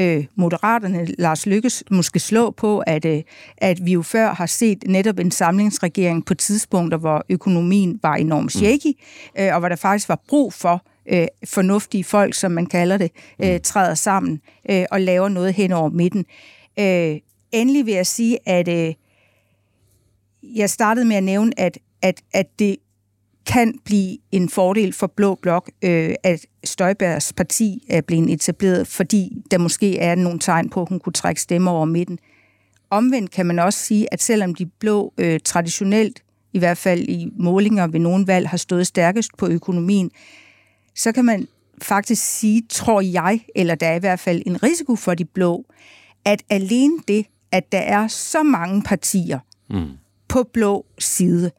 øh, Moderaterne, Lars Lykkes, måske slå på, at, øh, at vi jo før har set netop en samlingsregering på tidspunkter, hvor økonomien var enormt mm. shaky, mm. øh, og hvor der faktisk var brug for øh, fornuftige folk, som man kalder det, øh, mm. træder sammen øh, og laver noget hen over midten. Øh, endelig vil jeg sige, at øh, jeg startede med at nævne, at, at, at det kan blive en fordel for Blå Blok, øh, at Støjbergs parti er blevet etableret, fordi der måske er nogle tegn på, at hun kunne trække stemmer over midten. Omvendt kan man også sige, at selvom de blå øh, traditionelt, i hvert fald i målinger ved nogle valg, har stået stærkest på økonomien, så kan man faktisk sige, tror jeg, eller der er i hvert fald en risiko for de blå, at alene det, at der er så mange partier mm. på blå side,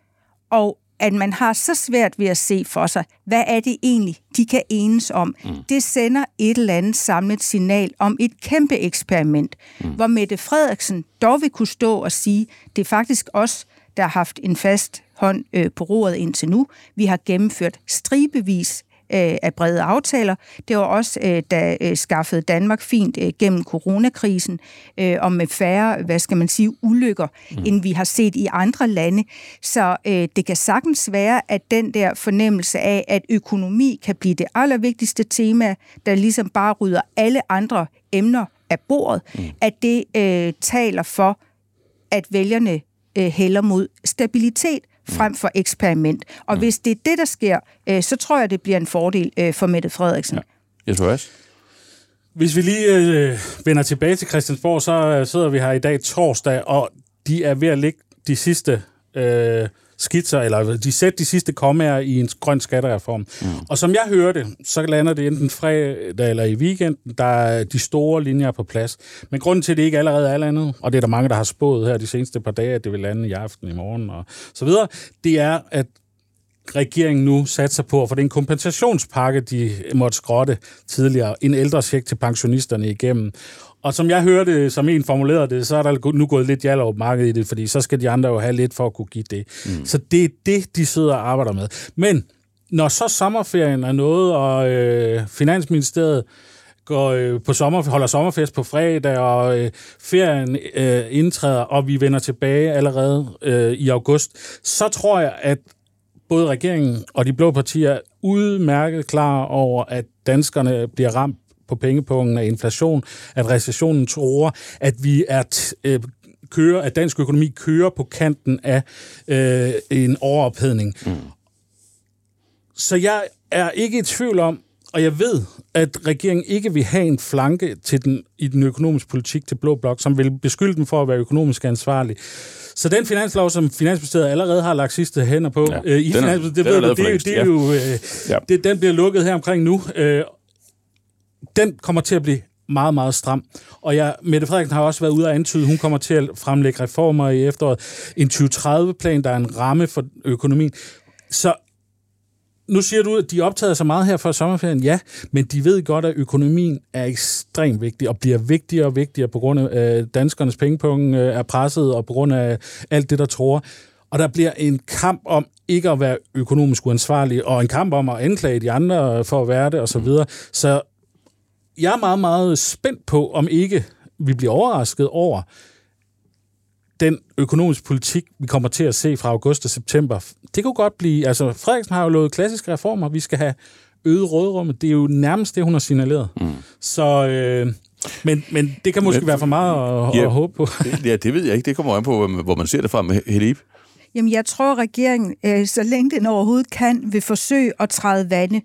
og at man har så svært ved at se for sig, hvad er det egentlig, de kan enes om. Mm. Det sender et eller andet samlet signal om et kæmpe eksperiment, mm. hvor Mette Frederiksen dog vil kunne stå og sige, det er faktisk os, der har haft en fast hånd øh, på roret indtil nu. Vi har gennemført stribevis øh, af brede aftaler. Det var også, øh, der øh, skaffede Danmark fint øh, gennem coronakrisen, øh, og med færre, hvad skal man sige, ulykker, mm. end vi har set i andre lande. Så øh, det kan sagtens være, at den der fornemmelse af, at økonomi kan blive det allervigtigste tema, der ligesom bare rydder alle andre emner af bordet, mm. at det øh, taler for, at vælgerne øh, hælder mod stabilitet, frem for eksperiment. Og hvis det er det, der sker, øh, så tror jeg, det bliver en fordel øh, for Mette Frederiksen. Ja.
Jeg tror også.
Hvis vi lige øh, vender tilbage til Christiansborg, så øh, sidder vi her i dag torsdag, og de er ved at lægge de sidste øh, skitser, eller de sætter de sidste kommaer i en grøn skattereform. Mm. Og som jeg hørte, så lander det enten fredag eller i weekenden, der er de store linjer på plads. Men grunden til, at det ikke allerede er landet, og det er der mange, der har spået her de seneste par dage, at det vil lande i aften, i morgen og så videre, det er, at regeringen nu satser på at få den kompensationspakke, de måtte skrotte tidligere, en ældre til pensionisterne igennem. Og som jeg hørte, som en formulerede det, så er der nu gået lidt over markedet i det, fordi så skal de andre jo have lidt for at kunne give det. Mm. Så det er det, de sidder og arbejder med. Men når så sommerferien er nået, og øh, Finansministeriet går øh, på sommer, holder sommerfest på fredag, og øh, ferien øh, indtræder, og vi vender tilbage allerede øh, i august, så tror jeg, at både regeringen og de blå partier er udmærket klar over, at danskerne bliver ramt på pengepungen af inflation, at recessionen tror, at vi er øh, kører, at dansk økonomi kører på kanten af øh, en overophedning. Mm. Så jeg er ikke i tvivl om, og jeg ved, at regeringen ikke vil have en flanke til den, i den økonomiske politik til Blå Blok, som vil beskylde dem for at være økonomisk ansvarlig. Så den finanslov, som Finansministeriet allerede har lagt sidste hænder på, ja, øh, i Finansministeriet, det, ved du, det, det er jo, øh, ja. det, den bliver lukket her omkring nu, øh, den kommer til at blive meget, meget stram. Og jeg, Mette Frederiksen har også været ude og antyde, at hun kommer til at fremlægge reformer i efteråret. En 2030-plan, der er en ramme for økonomien. Så nu siger du, at de optager så meget her for sommerferien. Ja, men de ved godt, at økonomien er ekstremt vigtig og bliver vigtigere og vigtigere på grund af øh, danskernes pengepunkt øh, er presset og på grund af alt det, der tror. Og der bliver en kamp om ikke at være økonomisk uansvarlig, og en kamp om at anklage de andre for at være det, og så videre. Så jeg er meget, meget spændt på, om ikke vi bliver overrasket over den økonomiske politik, vi kommer til at se fra august og september. Det kunne godt blive... Altså, Frederiksen har jo lovet klassiske reformer. Vi skal have øget rådrum. Det er jo nærmest det, hun har signaleret. Mm. Så... Øh, men, men det kan måske men, være for meget at, ja, at håbe på.
ja, det ved jeg ikke. Det kommer an på, hvor man ser det fra med Helib.
Jamen, jeg tror, at regeringen, øh, så længe den overhovedet kan, vil forsøge at træde vande.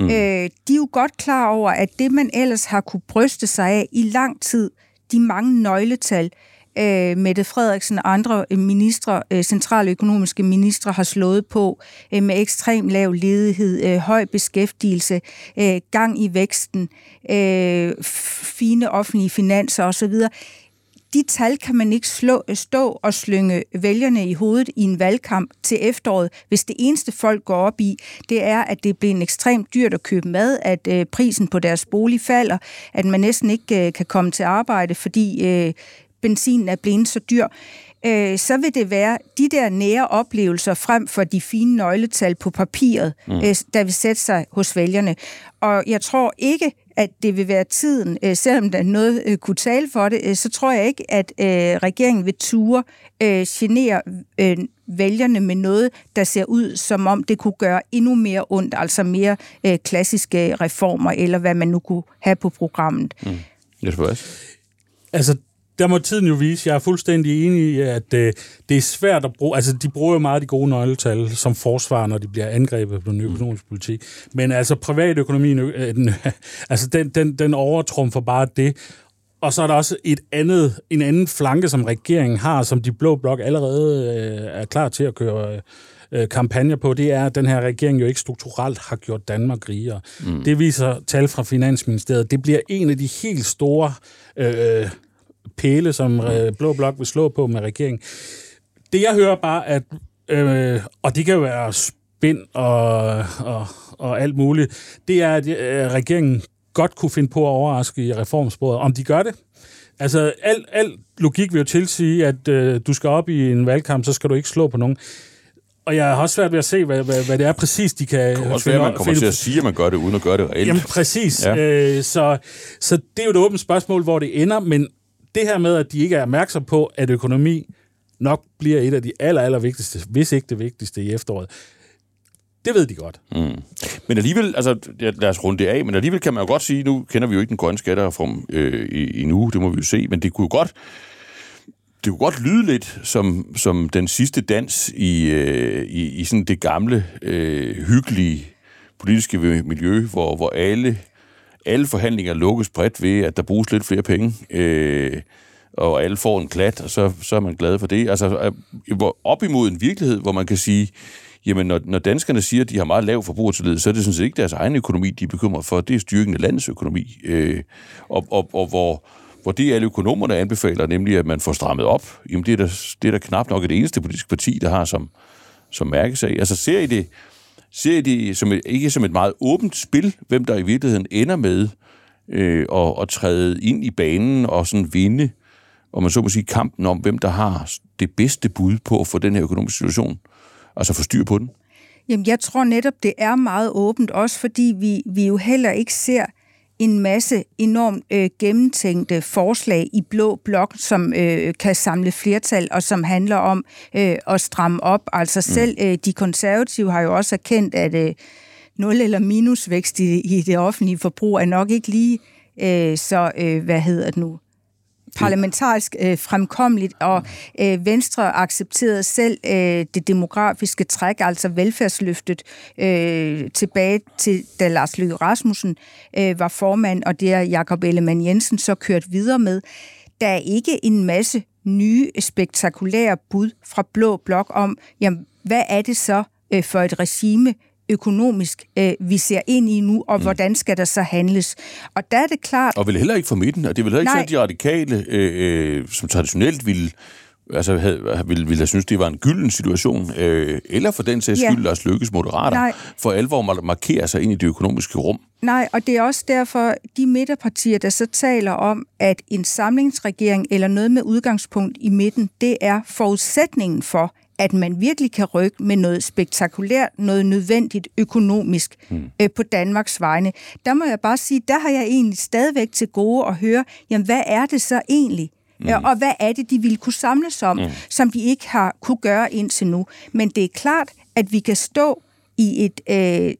Mm. Øh, de er jo godt klar over, at det, man ellers har kunne bryste sig af i lang tid, de mange nøgletal, øh, Mette Frederiksen og andre øh, ministre, øh, centrale økonomiske ministre har slået på øh, med ekstrem lav ledighed, øh, høj beskæftigelse, øh, gang i væksten, øh, fine offentlige finanser osv., de tal kan man ikke slå, stå og slynge vælgerne i hovedet i en valgkamp til efteråret, hvis det eneste folk går op i, det er, at det bliver en ekstremt dyrt at købe mad, at øh, prisen på deres bolig falder, at man næsten ikke øh, kan komme til arbejde, fordi øh, benzinen er blevet så dyr øh, så vil det være de der nære oplevelser frem for de fine nøgletal på papiret, mm. øh, der vil sætte sig hos vælgerne. Og jeg tror ikke, at det vil være tiden, øh, selvom der noget øh, kunne tale for det, øh, så tror jeg ikke, at øh, regeringen vil ture øh, genere øh, vælgerne med noget, der ser ud som om det kunne gøre endnu mere ondt, altså mere øh, klassiske reformer, eller hvad man nu kunne have på programmet. Mm.
Jeg
Altså, der må tiden jo vise. Jeg er fuldstændig enig i, at øh, det er svært at bruge... Altså, de bruger jo meget de gode nøgletal som forsvar, når de bliver angrebet på den økonomiske politik. Men altså, privatøkonomien, øh, den, [LAUGHS] altså, den, den, den overtrumfer bare det. Og så er der også et andet, en anden flanke, som regeringen har, som de blå blok allerede øh, er klar til at køre øh, kampagner på, det er, at den her regering jo ikke strukturelt har gjort Danmark rigere. Mm. Det viser tal fra Finansministeriet. Det bliver en af de helt store øh, pæle, som øh, Blå Blok vil slå på med regeringen. Det jeg hører bare, at, øh, og det kan jo være spind og, og, og alt muligt, det er, at øh, regeringen godt kunne finde på at overraske i reformsporet. Om de gør det? Altså, al, al logik vil jo tilsige, at øh, du skal op i en valgkamp, så skal du ikke slå på nogen. Og jeg har også svært ved at se, hvad, hvad, hvad det er præcis, de kan... Det
kan også være, at man kommer til at sige, at man gør det, uden at gøre det reelt.
Jamen, præcis. Ja. Øh, så, så det er jo et åbent spørgsmål, hvor det ender, men det her med, at de ikke er opmærksom på, at økonomi nok bliver et af de aller, aller vigtigste, hvis ikke det vigtigste i efteråret, det ved de godt. Mm.
Men alligevel, altså lad os runde det af, men alligevel kan man jo godt sige, nu kender vi jo ikke den grønne skattereform øh, endnu, det må vi jo se, men det kunne jo godt, det kunne godt lyde lidt som, som den sidste dans i, øh, i, i sådan det gamle, øh, hyggelige politiske miljø, hvor, hvor alle alle forhandlinger lukkes bredt ved, at der bruges lidt flere penge, øh, og alle får en klat, og så, så er man glad for det. Altså øh, op imod en virkelighed, hvor man kan sige, jamen når, når danskerne siger, at de har meget lav forbrugertillid, så er det sådan set ikke deres egen økonomi, de er bekymret for, det er styrken af landets økonomi. Øh, og, og, og hvor, hvor det alle økonomerne anbefaler, nemlig at man får strammet op, jamen det er der, det er der knap nok et eneste politisk parti, der har som, som mærkesag. Altså ser I det, ser de som et, ikke som et meget åbent spil, hvem der i virkeligheden ender med øh, at, at træde ind i banen og sådan vinde, og man så må sige kampen om, hvem der har det bedste bud på at få den her økonomiske situation, altså få styr på den?
Jamen, jeg tror netop, det er meget åbent, også fordi vi, vi jo heller ikke ser en masse enormt øh, gennemtænkte forslag i blå blok, som øh, kan samle flertal, og som handler om øh, at stramme op. Altså mm. selv øh, de konservative har jo også erkendt, at øh, nul- eller minusvækst i, i det offentlige forbrug er nok ikke lige øh, så, øh, hvad hedder det nu, parlamentarisk øh, fremkommeligt, og øh, Venstre accepterede selv øh, det demografiske træk, altså velfærdsløftet, øh, tilbage til da Lars Løkke Rasmussen øh, var formand, og det er Jakob Ellemann Jensen så kørt videre med. Der er ikke en masse nye, spektakulære bud fra Blå Blok om, jamen, hvad er det så øh, for et regime, økonomisk, øh, vi ser ind i nu, og mm. hvordan skal der så handles. Og der er det klart...
Og vil heller ikke for midten, og det vil heller ikke sige, at de radikale, øh, øh, som traditionelt ville altså havde, ville, ville have synes, det var en gylden situation, øh, eller for den sags ja. skyld Lars Lykkes moderater, Nej. for alvor markere sig ind i det økonomiske rum.
Nej, og det er også derfor, de midterpartier, der så taler om, at en samlingsregering eller noget med udgangspunkt i midten, det er forudsætningen for, at man virkelig kan rykke med noget spektakulært, noget nødvendigt økonomisk mm. øh, på Danmarks vegne. Der må jeg bare sige, der har jeg egentlig stadigvæk til gode at høre, jamen hvad er det så egentlig? Mm. Og hvad er det, de ville kunne samles om, mm. som de ikke har kunne gøre indtil nu? Men det er klart, at vi kan stå i et, øh,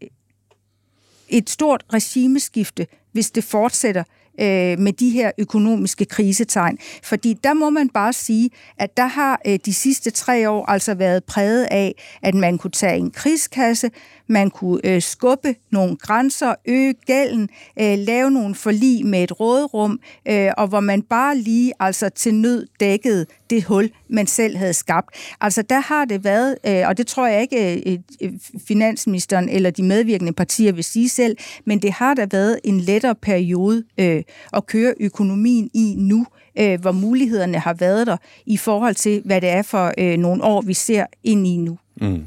et stort regimeskifte, hvis det fortsætter øh, med de her økonomiske krisetegn. Fordi der må man bare sige, at der har øh, de sidste tre år altså været præget af, at man kunne tage en krigskasse, man kunne øh, skubbe nogle grænser, øge gælden, øh, lave nogle forlig med et rådrum, øh, og hvor man bare lige altså til nød dækkede det hul, man selv havde skabt. Altså der har det været, øh, og det tror jeg ikke øh, øh finansministeren eller de medvirkende partier vil sige selv, men det har der været en lettere periode øh, at køre økonomien i nu, øh, hvor mulighederne har været der i forhold til, hvad det er for øh, nogle år, vi ser ind i nu.
Mm.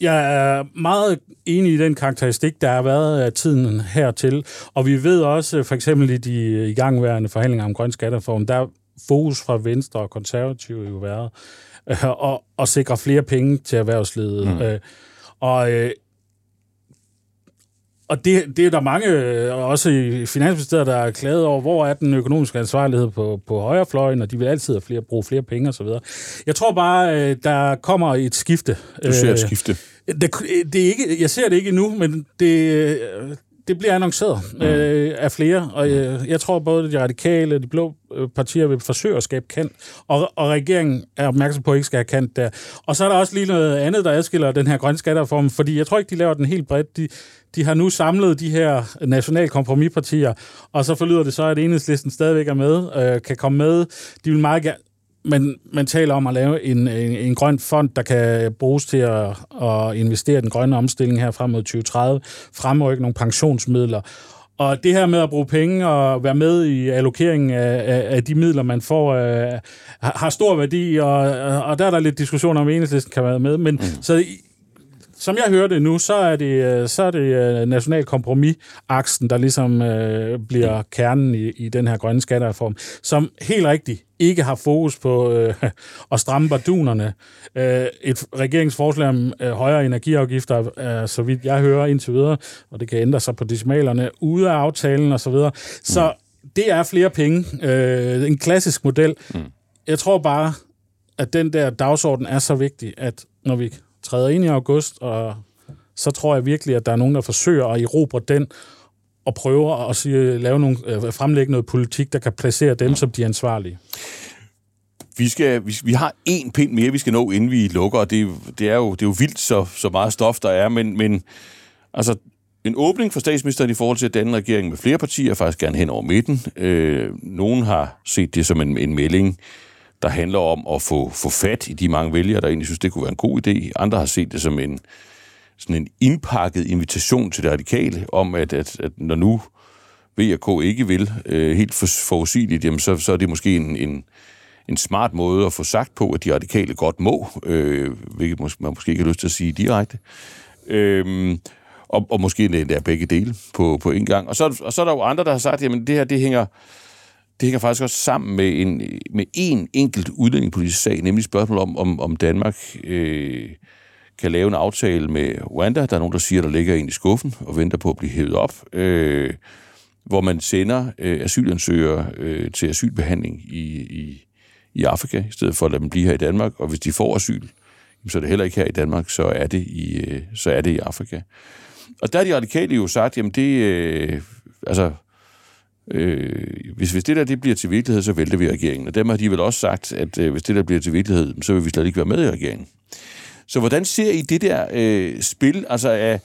Jeg er meget enig i den karakteristik, der har været af tiden hertil, og vi ved også, for eksempel i de igangværende forhandlinger om grøn skattereform, der er fokus fra Venstre og Konservative jo været øh, at, at sikre flere penge til erhvervslivet. Mm. Øh, og øh, og det, det er der mange, øh, også i Finansministeriet, der er klaget over, hvor er den økonomiske ansvarlighed på, på højrefløjen, og de vil altid have flere, bruge flere penge osv. Jeg tror bare, øh, der kommer et skifte.
Du ser et øh, skifte?
Det, det er ikke, jeg ser det ikke endnu, men det, det bliver annonceret mm. øh, af flere, og jeg, jeg tror både de radikale og de blå partier vil forsøge at skabe kant, og, og regeringen er opmærksom på, at ikke skal have kant der. Og så er der også lige noget andet, der adskiller den her grønne skattereform, fordi jeg tror ikke, de laver den helt bredt. De, de har nu samlet de her national kompromispartier, og så forlyder det så, at enhedslisten stadigvæk er med, øh, kan komme med. De vil meget gerne man, man taler om at lave en, en, en grøn fond, der kan bruges til at, at investere i den grønne omstilling her frem mod 2030, fremrykke nogle pensionsmidler. Og det her med at bruge penge og være med i allokeringen af, af, af de midler, man får, øh, har stor værdi, og, og der er der lidt diskussion om, enhedslisten kan være med. Men mm. så som jeg hører det nu, så er det, øh, så er det øh, national kompromis-aksen, der ligesom øh, bliver kernen i, i den her grønne skattereform, som helt rigtigt ikke har fokus på øh, at stramme bardunerne. Øh, et regeringsforslag om øh, højere energiafgifter, er, så vidt jeg hører indtil videre, og det kan ændre sig på decimalerne, ude af aftalen osv. Så, videre. så det er flere penge. Øh, en klassisk model. Mm. Jeg tror bare, at den der dagsorden er så vigtig, at når vi træder ind i august, og så tror jeg virkelig, at der er nogen, der forsøger at erobre den, og prøver at sige, lave nogle, øh, fremlægge noget politik, der kan placere dem som de ansvarlige.
Vi, skal, vi, vi har en pind mere, vi skal nå, inden vi lukker, og det, det, er, jo, det er jo vildt, så, så meget stof der er, men, men altså, en åbning for statsministeren i forhold til at danne regering med flere partier, faktisk gerne hen over midten. Øh, nogen har set det som en, en melding, der handler om at få, få fat i de mange vælgere, der egentlig synes, det kunne være en god idé. Andre har set det som en, sådan en indpakket invitation til det radikale om, at, at, at når nu VK ikke vil øh, helt for, forudsigeligt, jamen så, så er det måske en, en, en smart måde at få sagt på, at de radikale godt må, øh, hvilket man måske ikke har lyst til at sige direkte. Øh, og, og måske endda begge dele på, på en gang. Og så, og så er der jo andre, der har sagt, jamen det her, det hænger, det hænger faktisk også sammen med en med en enkelt udlændingepolitisk sag, nemlig spørgsmålet om, om, om Danmark øh, kan lave en aftale med Rwanda. Der er nogen, der siger, der ligger en i skuffen og venter på at blive hævet op, øh, hvor man sender øh, asylansøgere øh, til asylbehandling i, i, i Afrika, i stedet for at lade dem blive her i Danmark. Og hvis de får asyl, så er det heller ikke her i Danmark, så er det i, øh, så er det i Afrika. Og der er de radikale jo sagt, jamen det, øh, altså, Øh, hvis, hvis det der det bliver til virkelighed, så vælter vi regeringen. Og dem har de vel også sagt, at øh, hvis det der bliver til virkelighed, så vil vi slet ikke være med i regeringen. Så hvordan ser I det der øh, spil? Altså er,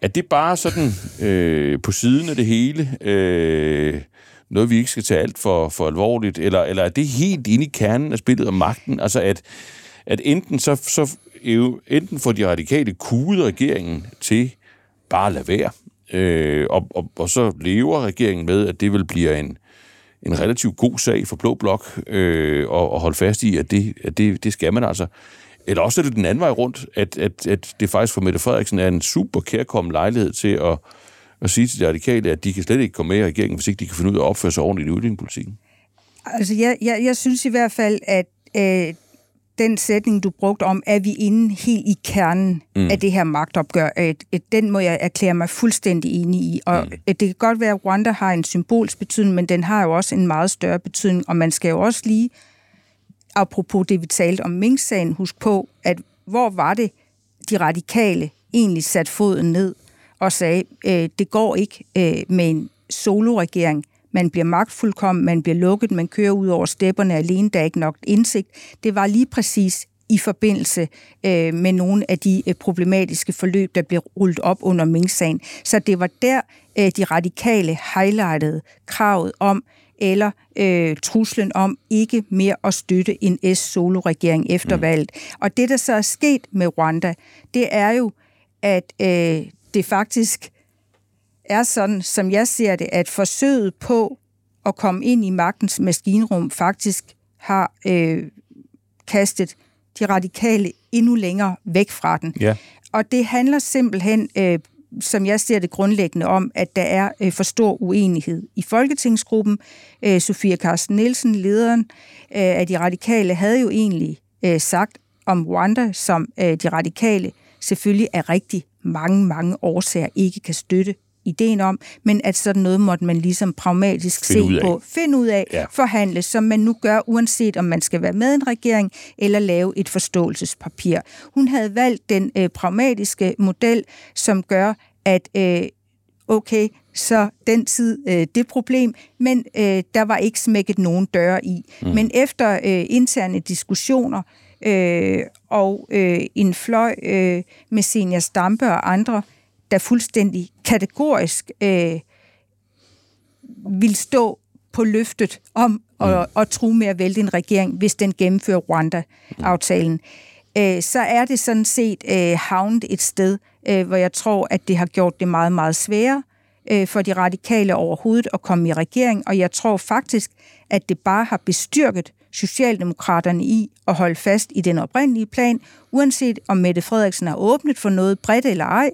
er det bare sådan øh, på siden af det hele? Øh, noget, vi ikke skal tage alt for, for alvorligt? Eller, eller er det helt inde i kernen af spillet og magten? Altså at, at enten så, så øh, enten får de radikale kuget regeringen til bare at lade være, Øh, og, og, og så lever regeringen med, at det vil blive en, en relativt god sag for Blå Blok, øh, og, og holde fast i, at det, at det, det skal man altså. Eller også er det den anden vej rundt, at, at, at det faktisk for Mette Frederiksen er en super kærkommen lejlighed til at, at sige til de radikale, at de kan slet ikke komme med i regeringen, hvis ikke de kan finde ud af at opføre sig ordentligt i udlændingepolitikken.
Altså, jeg, jeg, jeg synes i hvert fald, at øh, den sætning, du brugte om, er vi inde helt i kernen mm. af det her magtopgør, at, at den må jeg erklære mig fuldstændig enig i. Og mm. det kan godt være, at Rwanda har en symbolsk betydning, men den har jo også en meget større betydning, og man skal jo også lige, apropos det, vi talte om Mink-sagen, husk på, at hvor var det, de radikale egentlig satte foden ned og sagde, øh, det går ikke øh, med en soloregering. man bliver magtfuldkommen, man bliver lukket, man kører ud over stepperne alene, der er ikke nok indsigt. Det var lige præcis i forbindelse øh, med nogle af de øh, problematiske forløb, der blev rullet op under Mink-sagen. Så det var der, øh, de radikale highlightede kravet om, eller øh, truslen om ikke mere at støtte en S-solo-regering efter mm. valget. Og det, der så er sket med Rwanda, det er jo, at øh, det faktisk er sådan, som jeg ser det, at forsøget på at komme ind i magtens maskinrum faktisk har øh, kastet de radikale endnu længere væk fra den.
Ja.
Og det handler simpelthen, øh, som jeg ser det grundlæggende, om, at der er øh, for stor uenighed i Folketingsgruppen. Øh, Sofia Carsten Nielsen, lederen øh, af de radikale, havde jo egentlig øh, sagt om Rwanda, som øh, de radikale selvfølgelig er rigtig mange, mange årsager ikke kan støtte ideen om, men at sådan noget måtte man ligesom pragmatisk
Finde ud
se på, finde ud af,
ja.
forhandle, som man nu gør, uanset om man skal være med i en regering eller lave et forståelsespapir. Hun havde valgt den øh, pragmatiske model, som gør, at øh, okay, så den tid øh, det problem, men øh, der var ikke smækket nogen døre i. Mm. Men efter øh, interne diskussioner øh, og øh, en fløj øh, med Senior Stampe og andre, der fuldstændig kategorisk øh, vil stå på løftet om at, at tro med at vælte en regering, hvis den gennemfører Rwanda-aftalen, øh, så er det sådan set øh, havnet et sted, øh, hvor jeg tror, at det har gjort det meget, meget sværere øh, for de radikale overhovedet at komme i regering, og jeg tror faktisk, at det bare har bestyrket Socialdemokraterne i at holde fast i den oprindelige plan, uanset om Mette Frederiksen har åbnet for noget bredt eller ej,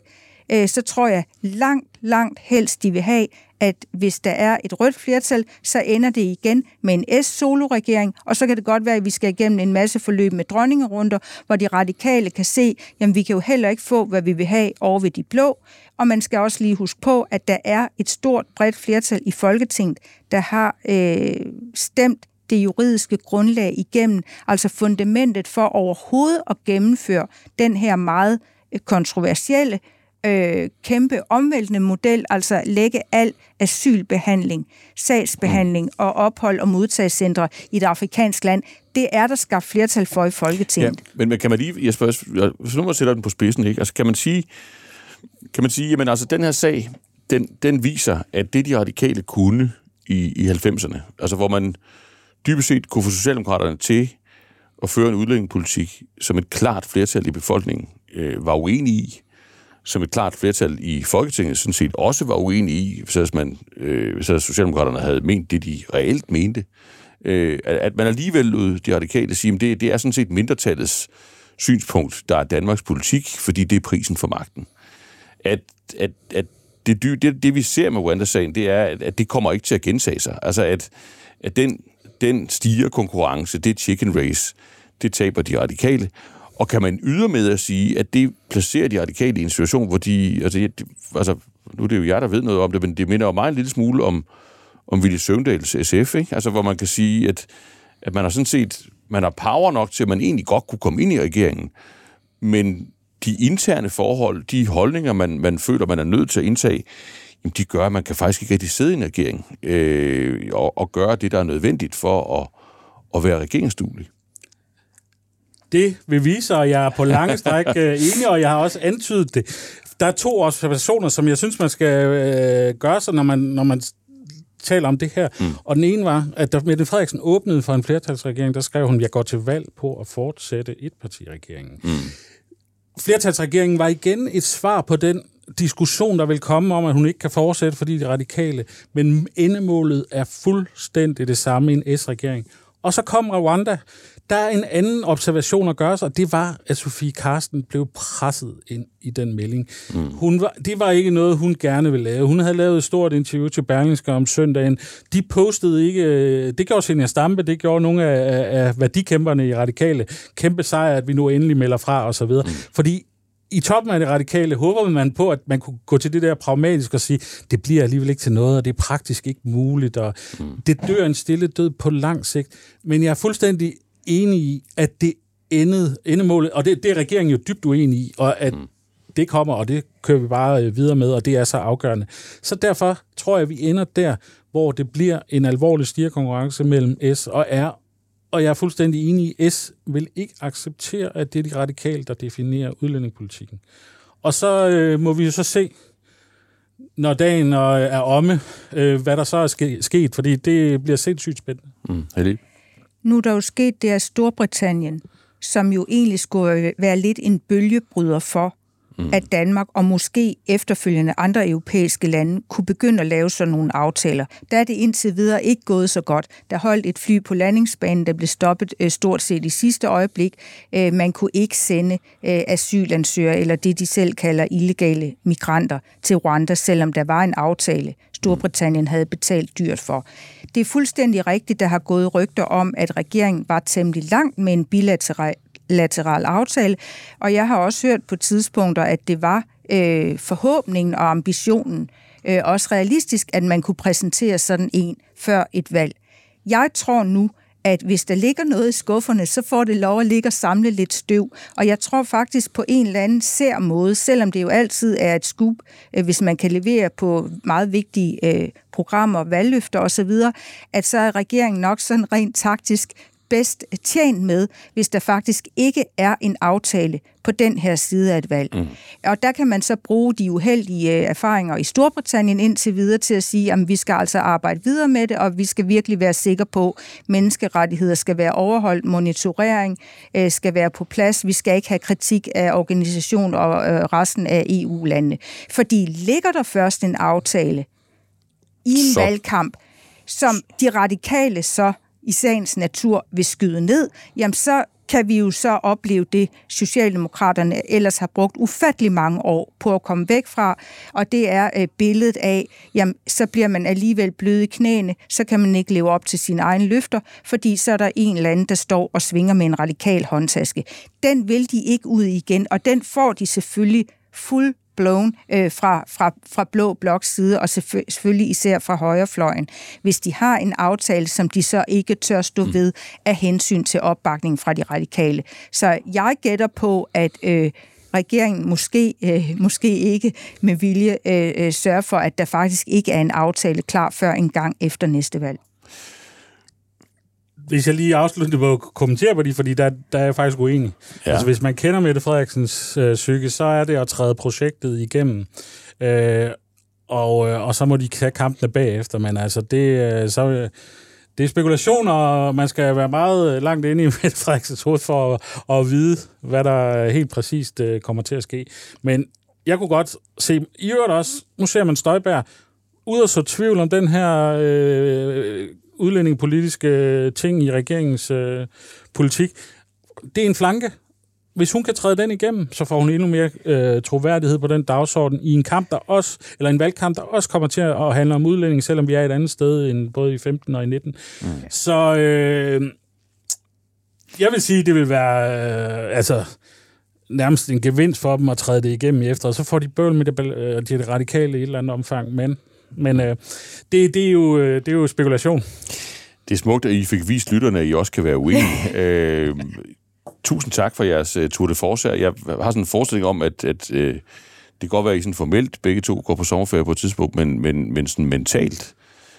øh, så tror jeg langt, langt helst, de vil have, at hvis der er et rødt flertal, så ender det igen med en S-solo-regering, og så kan det godt være, at vi skal igennem en masse forløb med dronningerunder, hvor de radikale kan se, jamen vi kan jo heller ikke få, hvad vi vil have over ved de blå, og man skal også lige huske på, at der er et stort, bredt flertal i Folketinget, der har øh, stemt det juridiske grundlag igennem, altså fundamentet for overhovedet at gennemføre den her meget øh, kontroversielle, øh, kæmpe omvæltende model, altså lægge al asylbehandling, sagsbehandling og ophold og modtagscentre i et afrikansk land, det er der skabt flertal for i
Ja,
Folketinget.
men, men kan man lige, Jesper, hvis nu man sætter den på spidsen, ikke? Altså, kan man sige, kan man sige, jamen altså, den her sag, den, den viser, at det de radikale kunne i, i 90'erne, altså hvor man dybest set kunne få Socialdemokraterne til at føre en udlændingepolitik, som et klart flertal i befolkningen øh, var uenige i, som et klart flertal i Folketinget sådan set også var uenige i, hvis man, øh, hvis Socialdemokraterne havde ment det, de reelt mente, øh, at, man alligevel lod de radikale sige, at det, det er sådan set mindretallets synspunkt, der er Danmarks politik, fordi det er prisen for magten. At, at, at det, det, det, vi ser med Rwanda-sagen, det er, at, at det kommer ikke til at gentage sig. Altså, at, at den, den stiger konkurrence, det chicken race, det taber de radikale. Og kan man ydermere at sige, at det placerer de radikale i en situation, hvor de... Altså, de, altså nu er det jo jeg, der ved noget om det, men det minder jo mig en lille smule om, om Ville Søvndals SF, ikke? Altså, hvor man kan sige, at, at man har sådan set... Man har power nok til, at man egentlig godt kunne komme ind i regeringen, men de interne forhold, de holdninger, man, man føler, man er nødt til at indtage, jamen, de gør, at man kan faktisk ikke rigtig sidde i en regering øh, og, og gøre det, der er nødvendigt for at, at være regeringsduelig.
Det vil vise sig, at jeg er på lange stræk [LAUGHS] øh, enig, og jeg har også antydet det. Der er to observationer, som jeg synes, man skal øh, gøre sig, når man, når man taler om det her. Mm. Og den ene var, at da Mette Frederiksen åbnede for en flertalsregering, der skrev hun, jeg går til valg på at fortsætte etpartiregeringen. Mm. Flertalsregeringen var igen et svar på den diskussion, der vil komme om, at hun ikke kan fortsætte, fordi de er radikale. Men endemålet er fuldstændig det samme i en S-regering. Og så kom Rwanda. Der er en anden observation at gøre sig, og det var, at Sofie Karsten blev presset ind i den melding. Mm. Hun var, det var ikke noget, hun gerne ville lave. Hun havde lavet et stort interview til Berlingske om søndagen. De postede ikke... øh, Det gjorde Senior Stampe, det gjorde nogle af, af, værdikæmperne i radikale. Kæmpe sejr, at vi nu endelig melder fra, og så videre. Mm. Fordi i toppen af det radikale håber man på, at man kunne gå til det der pragmatisk og sige, det bliver alligevel ikke til noget, og det er praktisk ikke muligt, og mm. det dør en stille død på lang sigt. Men jeg er fuldstændig enig i, at det endede, endemålet, og det, det er regeringen jo dybt uenig i, og at mm. det kommer, og det kører vi bare øh, videre med, og det er så afgørende. Så derfor tror jeg, at vi ender der, hvor det bliver en alvorlig stigerkonkurrence mellem S og R, og jeg er fuldstændig enig i, S vil ikke acceptere, at det er de radikale, der definerer udlændingepolitikken. Og så øh, må vi jo så se, når dagen øh, er omme, øh, hvad der så er ske, sket, fordi det bliver sindssygt spændende.
Mm. Heldig.
Nu er der jo sket det af Storbritannien, som jo egentlig skulle være lidt en bølgebryder for mm. at Danmark og måske efterfølgende andre europæiske lande kunne begynde at lave sådan nogle aftaler. Der er det indtil videre ikke gået så godt. Der holdt et fly på landingsbanen, der blev stoppet øh, stort set i sidste øjeblik. Øh, man kunne ikke sende øh, asylansøgere, eller det de selv kalder illegale migranter, til Rwanda, selvom der var en aftale, Storbritannien havde betalt dyrt for. Det er fuldstændig rigtigt, der har gået rygter om, at regeringen var temmelig langt med en bilateral lateral aftale, og jeg har også hørt på tidspunkter, at det var øh, forhåbningen og ambitionen, øh, også realistisk, at man kunne præsentere sådan en før et valg. Jeg tror nu, at hvis der ligger noget i skufferne, så får det lov at ligge og samle lidt støv. Og jeg tror faktisk på en eller anden sær måde, selvom det jo altid er et skub, øh, hvis man kan levere på meget vigtige øh, programmer, valgløfter osv., at så er regeringen nok sådan rent taktisk bedst tjent med, hvis der faktisk ikke er en aftale på den her side af et valg. Mm. Og der kan man så bruge de uheldige øh, erfaringer i Storbritannien indtil videre til at sige, at vi skal altså arbejde videre med det, og vi skal virkelig være sikre på, at menneskerettigheder skal være overholdt, monitorering øh, skal være på plads, vi skal ikke have kritik af organisation og øh, resten af EU-landene. Fordi ligger der først en aftale i en så. valgkamp, som de radikale så i sagens natur vil skyde ned, jamen så kan vi jo så opleve det, Socialdemokraterne ellers har brugt ufattelig mange år på at komme væk fra, og det er øh, billedet af, jamen så bliver man alligevel blød i knæene, så kan man ikke leve op til sine egne løfter, fordi så er der en eller anden, der står og svinger med en radikal håndtaske. Den vil de ikke ud igen, og den får de selvfølgelig fuld blown øh, fra, fra, fra blå bloks side, og selvfølgelig især fra højrefløjen, hvis de har en aftale, som de så ikke tør stå mm. ved af hensyn til opbakning fra de radikale. Så jeg gætter på, at øh, regeringen måske, øh, måske ikke med vilje øh, øh, sørger for, at der faktisk ikke er en aftale klar før en gang efter næste valg
hvis jeg lige afslutter må kommentere på det, fordi der, der er jeg faktisk uenig. Ja. Altså, hvis man kender Mette Frederiksens øh, psyke, så er det at træde projektet igennem. Øh, og, øh, og så må de tage kampene bagefter, men altså, det, øh, så, øh, det er spekulationer, og man skal være meget langt inde i [LAUGHS] Mette Frederiksens hoved for at, at vide, hvad der helt præcist øh, kommer til at ske. Men jeg kunne godt se, i øvrigt også, nu ser man Støjbær, ud af så tvivl om den her øh, udlændingepolitiske øh, ting i regeringens øh, politik. Det er en flanke. Hvis hun kan træde den igennem, så får hun endnu mere øh, troværdighed på den dagsorden i en kamp, der også, eller en valgkamp, der også kommer til at handle om udlænding, selvom vi er et andet sted end både i 15 og i 19. Mm. Så øh, jeg vil sige, det vil være øh, altså nærmest en gevinst for dem at træde det igennem i efter, og så får de bøvl med det, øh, de radikale i et eller andet omfang, men men øh, det, det, er jo, øh, det er jo spekulation.
Det er smukt, at I fik vist lytterne, at I også kan være uenige. [LAUGHS] øh, tusind tak for jeres uh, tour de force Jeg har sådan en forestilling om, at, at uh, det kan godt være, at I sådan formelt begge to går på sommerferie på et tidspunkt, men, men, men sådan mentalt,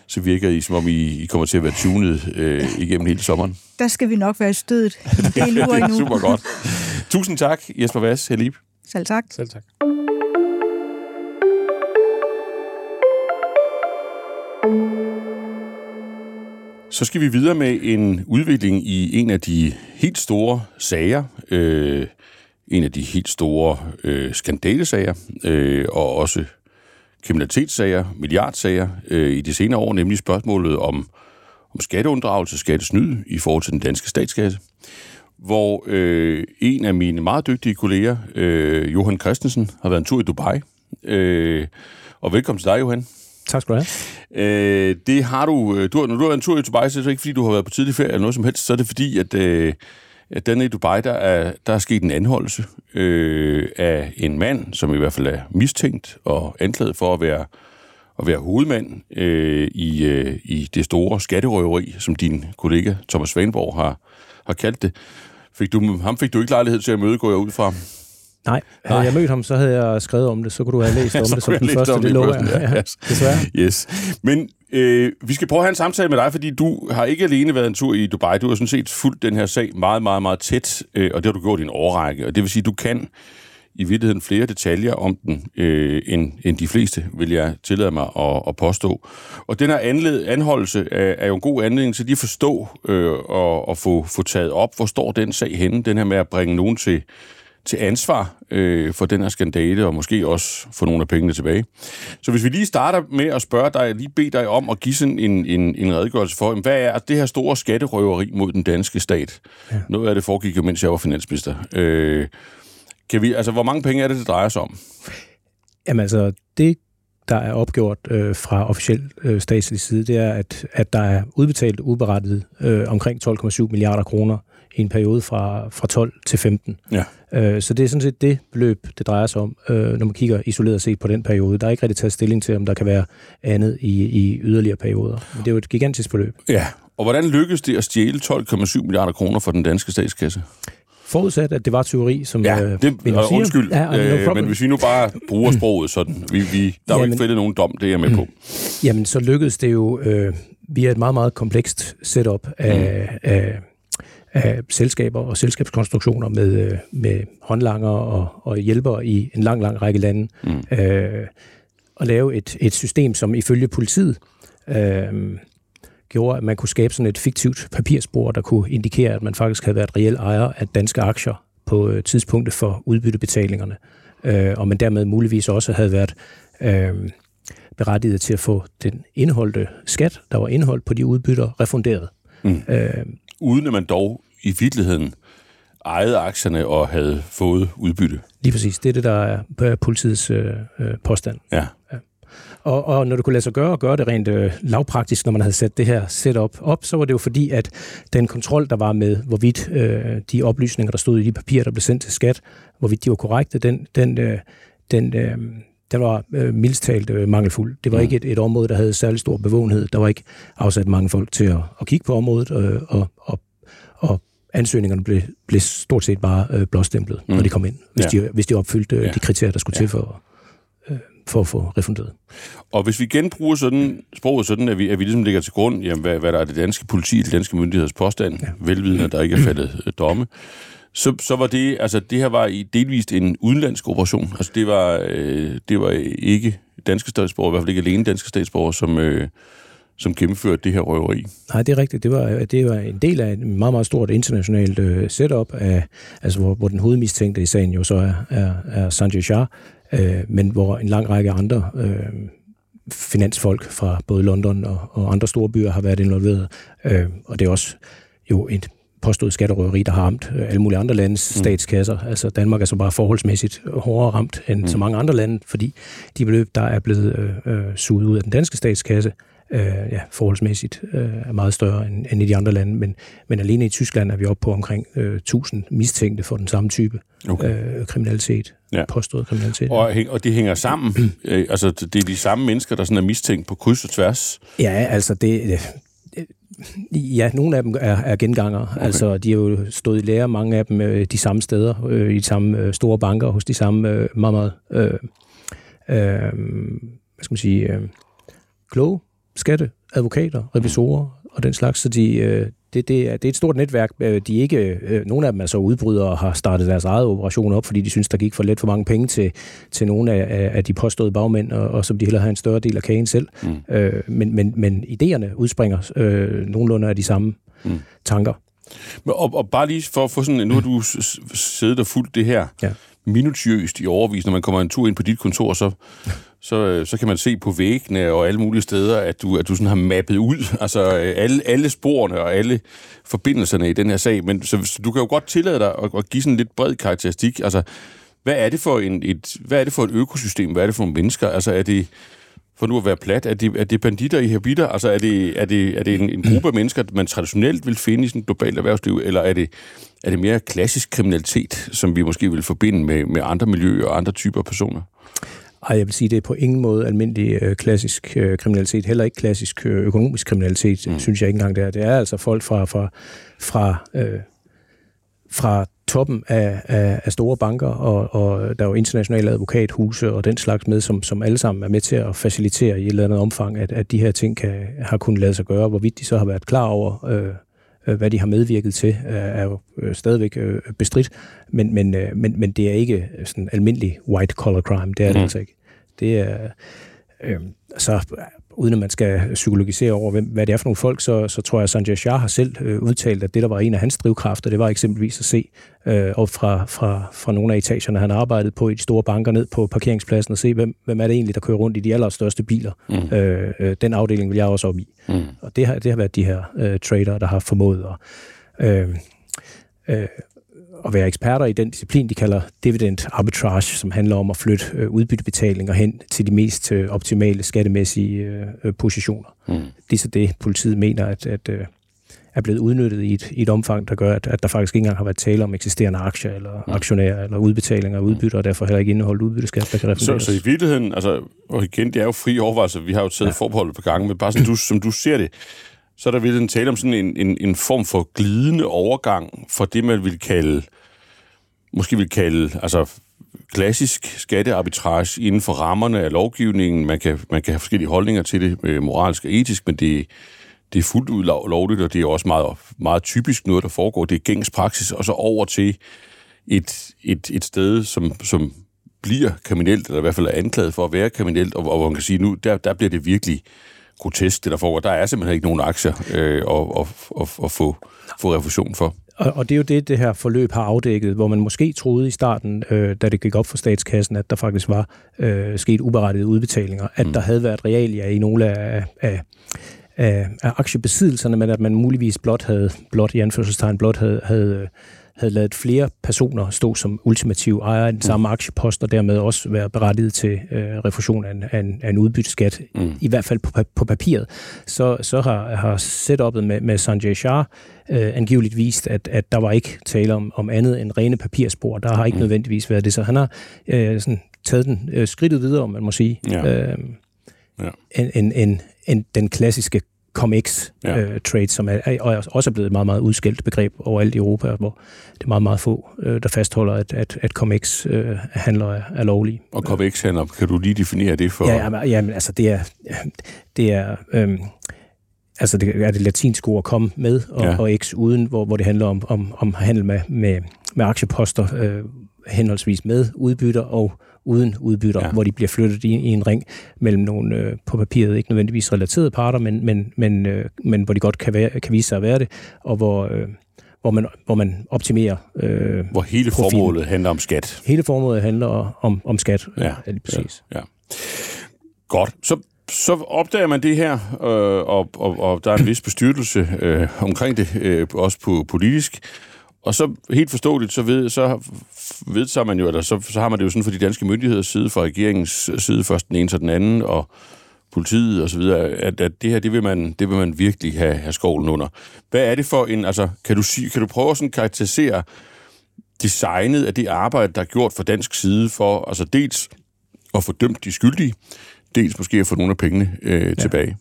så virker I, som om I, I kommer til at være tunet øh, igennem hele sommeren.
Der skal vi nok være i stødet. [LAUGHS] Det er, det
er super godt. Tusind tak, Jesper Vass, Helib.
Selv tak.
Selv tak.
Så skal vi videre med en udvikling i en af de helt store sager, øh, en af de helt store øh, skandalesager, øh, og også kriminalitetssager, milliardsager øh, i de senere år, nemlig spørgsmålet om, om skatteunddragelse, skattesnyd i forhold til den danske statskasse, hvor øh, en af mine meget dygtige kolleger, øh, Johan Christensen, har været en tur i Dubai. Øh, og velkommen til dig, Johan.
Tak skal du
have. Øh, det har du, øh, du har, når du har en tur i Dubai, så er det ikke, fordi du har været på tidlig ferie eller noget som helst, så er det fordi, at, øh, at denne i Dubai, der er, der er sket en anholdelse øh, af en mand, som i hvert fald er mistænkt og anklaget for at være, at være hovedmand øh, i, øh, i det store skatterøveri, som din kollega Thomas Svaneborg har, har kaldt det. Fik du, ham fik du ikke lejlighed til at møde, går jeg ud fra.
Nej, havde Nej. jeg mødt ham, så havde jeg skrevet om det, så kunne du have læst om [LAUGHS] det som den første, det lå jeg. Ja, yes.
desværre. Yes. Men øh, vi skal prøve at have en samtale med dig, fordi du har ikke alene været en tur i Dubai, du har sådan set fulgt den her sag meget, meget, meget tæt, øh, og det har du gjort i en årrække, og det vil sige, at du kan i virkeligheden flere detaljer om den, øh, end, end de fleste, vil jeg tillade mig at, at påstå. Og den her anled, anholdelse er, er jo en god anledning til lige at forstå øh, og, og få, få taget op, hvor står den sag henne, den her med at bringe nogen til til ansvar øh, for den her skandale, og måske også få nogle af pengene tilbage. Så hvis vi lige starter med at spørge dig, lige bede dig om at give sådan en, en, en redegørelse for, hvad er det her store skatterøveri mod den danske stat? Ja. Noget af det foregik jo, mens jeg var finansminister. Øh, kan vi, altså, hvor mange penge er det, det drejer sig om?
Jamen altså, det der er opgjort øh, fra officiel øh, statslig side, det er, at, at der er udbetalt uberettet øh, omkring 12,7 milliarder kroner i en periode fra, fra 12 til 15. Ja. Øh, så det er sådan set det beløb, det drejer sig om, øh, når man kigger isoleret set på den periode. Der er ikke rigtig taget stilling til, om der kan være andet i, i yderligere perioder. Men det er jo et gigantisk beløb.
Ja, og hvordan lykkedes det at stjæle 12,7 milliarder kroner fra den danske statskasse?
Forudsat, at det var teori, som
ja, øh, det, og undskyld, ja, no øh, men hvis vi nu bare bruger sproget sådan, vi, vi, der er jo ikke fældet nogen dom, det er jeg med på.
Jamen, så lykkedes det jo øh, via et meget, meget komplekst setup af, mm. af, af selskaber og selskabskonstruktioner med, øh, med håndlanger og, og hjælpere i en lang, lang række lande. Mm. Øh, at lave et, et system, som ifølge politiet øh, gjorde, at man kunne skabe sådan et fiktivt papirspor, der kunne indikere, at man faktisk havde været reel ejer af danske aktier på øh, tidspunktet for udbyttebetalingerne, øh, og man dermed muligvis også havde været øh, berettiget til at få den indholdte skat, der var indholdt på de udbytter, refunderet. Mm.
Øh, Uden at man dog i virkeligheden ejede aktierne og havde fået udbytte.
Lige præcis. Det er det, der er politiets øh, øh påstand.
Ja. ja.
Og, og når det kunne lade sig gøre og gøre det rent øh, lavpraktisk, når man havde sat det her setup op, så var det jo fordi, at den kontrol, der var med, hvorvidt øh, de oplysninger, der stod i de papirer, der blev sendt til skat, hvorvidt de var korrekte, den, den, øh, den, øh, den var øh, mildst talt øh, mangelfuld. Det var mm. ikke et, et område, der havde særlig stor bevågenhed. Der var ikke afsat mange folk til at, at kigge på området, øh, og, og, og ansøgningerne blev, blev stort set bare øh, blåstemplet, mm. når de kom ind, hvis, ja. de, hvis de opfyldte øh, ja. de kriterier, der skulle ja. til for, øh, for at få refunderet.
Og hvis vi genbruger sådan, sproget sådan, at vi, at vi ligesom ligger til grund, jamen, hvad, hvad der er det danske politi, det danske myndigheders påstand, ja. velvidende, at der ikke er faldet øh, domme, så, så var det, altså det her var i delvist en udenlandsk operation. Altså det var, øh, det var ikke danske statsborgere, i hvert fald ikke alene danske statsborgere, som, øh, som gennemførte det her røveri.
Nej, det er rigtigt. Det var, det var en del af et meget, meget stort internationalt øh, setup, af, altså hvor, hvor den hovedmistænkte i sagen jo så er, er, er Sanjay Shah, øh, men hvor en lang række andre øh, finansfolk fra både London og, og andre store byer har været involveret. Øh, og det er også jo et påstået skatterøveri, der har ramt øh, alle mulige andre landes mm. statskasser. Altså Danmark er så bare forholdsmæssigt hårdere ramt end mm. så mange andre lande, fordi de beløb, der er blevet øh, øh, suget ud af den danske statskasse, øh, ja, forholdsmæssigt øh, er meget større end, end i de andre lande. Men, men alene i Tyskland er vi oppe på omkring øh, 1000 mistænkte for den samme type okay. øh, kriminalitet, ja. påstået kriminalitet.
Og, og det hænger sammen? [CLEARS THROAT] øh, altså, det er de samme mennesker, der sådan er mistænkt på kryds og tværs?
Ja, altså det... Ja, nogle af dem er, er genganger. Okay. Altså, de har jo stået i lære, mange af dem øh, de samme steder, øh, i de samme øh, store banker, hos de samme øh, meget, meget øh, øh, hvad skal man sige, øh, kloge skatte, advokater, revisorer og den slags, så de, øh, det, det, er, det er et stort netværk. Øh, de ikke, øh, nogle af dem er så udbrydere og har startet deres eget operation op, fordi de synes, der gik for let for mange penge til, til nogle af, af de påståede bagmænd, og, og som de hellere har en større del af kagen selv. Mm. Øh, men, men, men idéerne udspringer øh, nogenlunde af de samme mm. tanker.
Og, og bare lige for at få sådan, nu har du siddet og fulgt det her ja. minutiøst i overvis, når man kommer en tur ind på dit kontor, så så, øh, så kan man se på væggene og alle mulige steder, at du, at du sådan har mappet ud, altså øh, alle, alle sporene og alle forbindelserne i den her sag. Men så, så du kan jo godt tillade dig at, at give sådan lidt bred karakteristik. Altså, hvad er det for en, et, hvad er det for et økosystem? Hvad er det for nogle mennesker? Altså, er det, for nu at være plat, er det, er det banditter i habiter? Altså, er det, er det, er det en, en gruppe af mennesker, man traditionelt vil finde i sådan et globalt erhvervsliv, eller er det, er det mere klassisk kriminalitet, som vi måske vil forbinde med, med andre miljøer og andre typer personer?
Ej, jeg vil sige, det er på ingen måde almindelig øh, klassisk øh, kriminalitet, heller ikke klassisk øh, økonomisk kriminalitet, mm. synes jeg ikke engang det er. Det er altså folk fra, fra, fra, øh, fra toppen af, af, af store banker, og, og der er jo internationale advokathuse og den slags med, som, som alle sammen er med til at facilitere i et eller andet omfang, at, at de her ting kan, har kunnet lade sig gøre. Hvorvidt de så har været klar over, øh, øh hvad de har medvirket til, er jo øh, stadigvæk bestridt, men, men, men, men det er ikke sådan almindelig white-collar crime, det er det mm. altså ikke. Det er, øh, så uden at man skal psykologisere over, hvem, hvad det er for nogle folk, så, så tror jeg, at Sanjay Shah har selv øh, udtalt, at det, der var en af hans drivkræfter, det var eksempelvis at se øh, op fra, fra, fra nogle af etagerne, han arbejdede på i de store banker, ned på parkeringspladsen og se, hvem, hvem er det egentlig, der kører rundt i de allerstørste biler. Mm. Øh, øh, den afdeling vil jeg også op i. Mm. Og det har, det har været de her øh, trader, der har formået at, øh, øh, at være eksperter i den disciplin, de kalder dividend arbitrage, som handler om at flytte øh, udbyttebetalinger hen til de mest øh, optimale skattemæssige øh, positioner. Mm. Det er så det, politiet mener, at, at øh, er blevet udnyttet i et, i et omfang, der gør, at, at der faktisk ikke engang har været tale om eksisterende aktier eller mm. aktionærer eller udbetalinger af udbytter, og derfor heller ikke indeholdt udbytteskat, der kan
så, så i virkeligheden, altså, og igen, det er jo fri overvejelse, vi har jo taget ja. forbehold på gange, men bare som du, som du ser det, så er der virkelig tale om sådan en, en, en form for glidende overgang fra det, man vil kalde, måske vil kalde, altså klassisk skattearbitrage inden for rammerne af lovgivningen. Man kan, man kan have forskellige holdninger til det, øh, moralsk og etisk, men det, det er fuldt ud lovligt, og det er også meget, meget typisk noget, der foregår. Det er gængs praksis, og så over til et, et, et sted, som, som bliver kriminelt, eller i hvert fald er anklaget for at være kriminelt, og, og hvor man kan sige, nu der, der bliver det virkelig grotesk, det der foregår. Der er simpelthen ikke nogen aktier øh, at, at, at, at få, få refusion for.
Og, og det er jo det, det her forløb har afdækket, hvor man måske troede i starten, øh, da det gik op for statskassen, at der faktisk var øh, sket uberettigede udbetalinger, at mm. der havde været realia i nogle af, af, af, af aktiebesiddelserne, men at man muligvis blot havde, blot i anførselstegn, blot havde, havde havde lavet flere personer stå som ultimativ ejer af den mm. samme aktiepost, og dermed også være berettiget til øh, refusion af en, af en, af en udbytteskat, mm. i hvert fald på, på papiret, så, så har, har setup'et med, med Sanjay Shah øh, angiveligt vist, at, at der var ikke tale om, om andet end rene papirspor. Der har ikke mm. nødvendigvis været det, så han har øh, sådan, taget den øh, skridtet videre, om man må sige, ja. øh, ja. En, en, en, en, den klassiske COMEX-trade, ja. øh, som er, er, også er blevet et meget, meget udskældt begreb overalt i Europa, hvor det er meget, meget få, øh, der fastholder, at, at, at COMEX-handler øh, er, er lovlige.
Og COMEX-handler, kan du lige definere det for?
Ja, jamen, jamen altså det er, det er øh, altså det er det latinske ord komme med, og, ja. og x uden, hvor, hvor det handler om, om, om handel med, med, med aktieposter, øh, henholdsvis med udbytter og uden udbytter, ja. hvor de bliver flyttet i, i en ring mellem nogle øh, på papiret ikke nødvendigvis relaterede parter, men, men, men, øh, men hvor de godt kan, være, kan vise sig at være det, og hvor, øh, hvor, man, hvor man optimerer
øh, Hvor hele profilen. formålet handler om skat.
Hele formålet handler om, om skat.
Ja, ja lige præcis. Ja, ja. Godt. Så så opdager man det her, øh, og, og, og der er en vis bestyrtelse øh, omkring det, øh, også på politisk. Og så helt forståeligt, så, ved, så vedtager man jo, eller så, så har man det jo sådan for de danske myndigheders side, fra regeringens side, først den ene til den anden, og politiet og så videre, at, at det her, det vil man, det vil man virkelig have, have skovlen under. Hvad er det for en, altså, kan du, sige, kan du prøve at sådan karakterisere designet af det arbejde, der er gjort fra dansk side for, altså dels at få dømt de skyldige, dels måske at få nogle af pengene øh, ja. tilbage?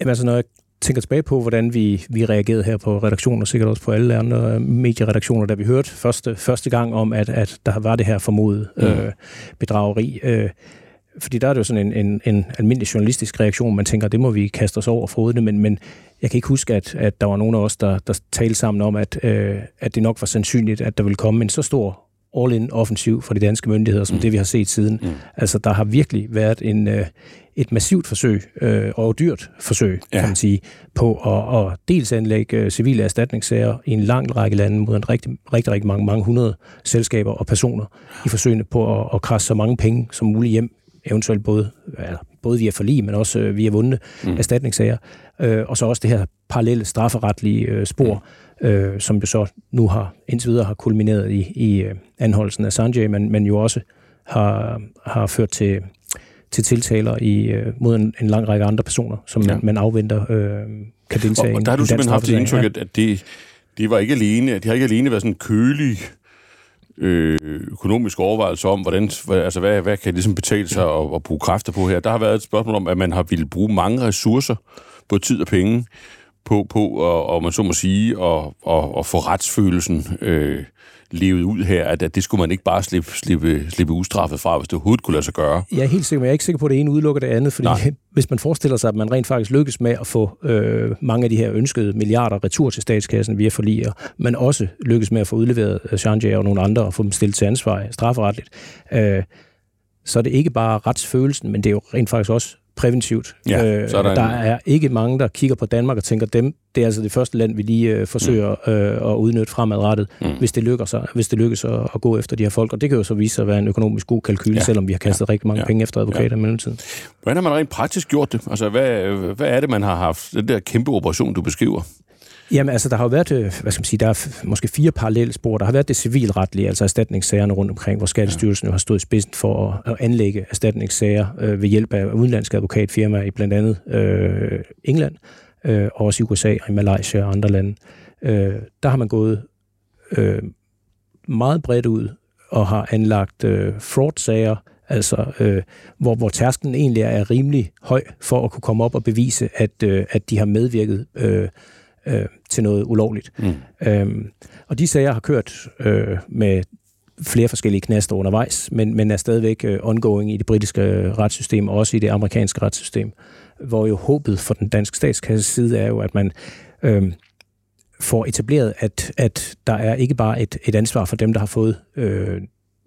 Jamen altså, når jeg tænker tilbage på, hvordan vi, vi reagerede her på redaktionen, og sikkert også på alle andre medieredaktioner, da vi hørte første, første gang om, at, at der var det her formodet mm. øh, bedrageri. Øh, fordi der er det jo sådan en, en, en almindelig journalistisk reaktion, man tænker, det må vi kaste os over det, men, men jeg kan ikke huske, at, at der var nogen af os, der, der talte sammen om, at, øh, at det nok var sandsynligt, at der ville komme en så stor all-in offensiv fra de danske myndigheder, som mm. det vi har set siden. Mm. Altså, der har virkelig været en, øh, et massivt forsøg, øh, og dyrt forsøg, ja. kan man sige, på at, at dels anlægge øh, civile erstatningssager i en lang række lande mod en rigtig, rigtig, rigtig mange, mange hundrede selskaber og personer i forsøgene på at, at krasse så mange penge som muligt hjem, eventuelt både, ja, både via forlig, men også øh, via vundne mm. erstatningssager. Øh, og så også det her parallelle strafferetlige øh, spor, mm. øh, som jo så nu har indtil videre har kulmineret i, i øh, anholdelsen af Sanjay, men, men jo også har, har ført til til tiltaler i, øh, mod en, en lang række andre personer, som ja. man, man afventer øh, kan deltage
og, og der har du simpelthen haft det indtryk, at, at det, det var ikke alene, det har ikke alene været sådan en kølig øh, økonomisk overvejelse om, hvordan, altså hvad, hvad kan ligesom betale sig at, at bruge kræfter på her. Der har været et spørgsmål om, at man har ville bruge mange ressourcer, på tid og penge, på, på og, og man så må sige, og, og, og få retsfølelsen øh, levet ud her, at, at det skulle man ikke bare slippe, slippe, slippe ustraffet fra, hvis det overhovedet kunne lade sig gøre.
Jeg er helt sikker, men jeg er ikke sikker på, at det ene udelukker det andet, fordi Nej. [LAUGHS] hvis man forestiller sig, at man rent faktisk lykkes med at få øh, mange af de her ønskede milliarder retur til statskassen via forliger, men også lykkes med at få udleveret Sanjay og nogle andre og få dem stillet til ansvar strafferetligt, øh, så er det ikke bare retsfølelsen, men det er jo rent faktisk også præventivt.
Ja,
øh,
så er der
er ikke mange, der kigger på Danmark og tænker, dem, det er altså det første land, vi lige øh, forsøger
Mm.
øh, at udnytte fremadrettet, mm. hvis det lykkes, hvis det lykkes at, at gå efter de her folk. Og det kan jo så vise sig at være en økonomisk god kalkyl,
Ja.
selvom vi har kastet ja. rigtig mange
ja.
penge efter advokater ja. i mellemtiden.
Hvordan har man rent praktisk gjort det? Altså, hvad, hvad er det, man har haft? Den der kæmpe operation, du beskriver.
Jamen altså, der har jo været, øh, hvad skal man sige, der er måske fire parallelle spor. Der har været det civilretlige, altså erstatningssagerne rundt omkring, hvor Skattestyrelsen jo har stået i spidsen for at, at anlægge erstatningssager øh, ved hjælp af udenlandske advokatfirmaer i blandt andet øh, England, øh, og også i USA og i Malaysia og andre lande. Øh, der har man gået øh, meget bredt ud og har anlagt øh, fraud-sager, altså øh, hvor, hvor tærsklen egentlig er rimelig høj for at kunne komme op og bevise, at, øh, at de har medvirket øh, øh, til noget ulovligt.
Mm.
Øhm, og de sager har kørt øh, med flere forskellige knaster undervejs, men, men er stadigvæk øh, ongoing i det britiske retssystem, og også i det amerikanske retssystem, hvor jo håbet for den danske statskasse side er jo, at man øh, får etableret, at, at der er ikke bare et, et ansvar for dem, der har fået øh,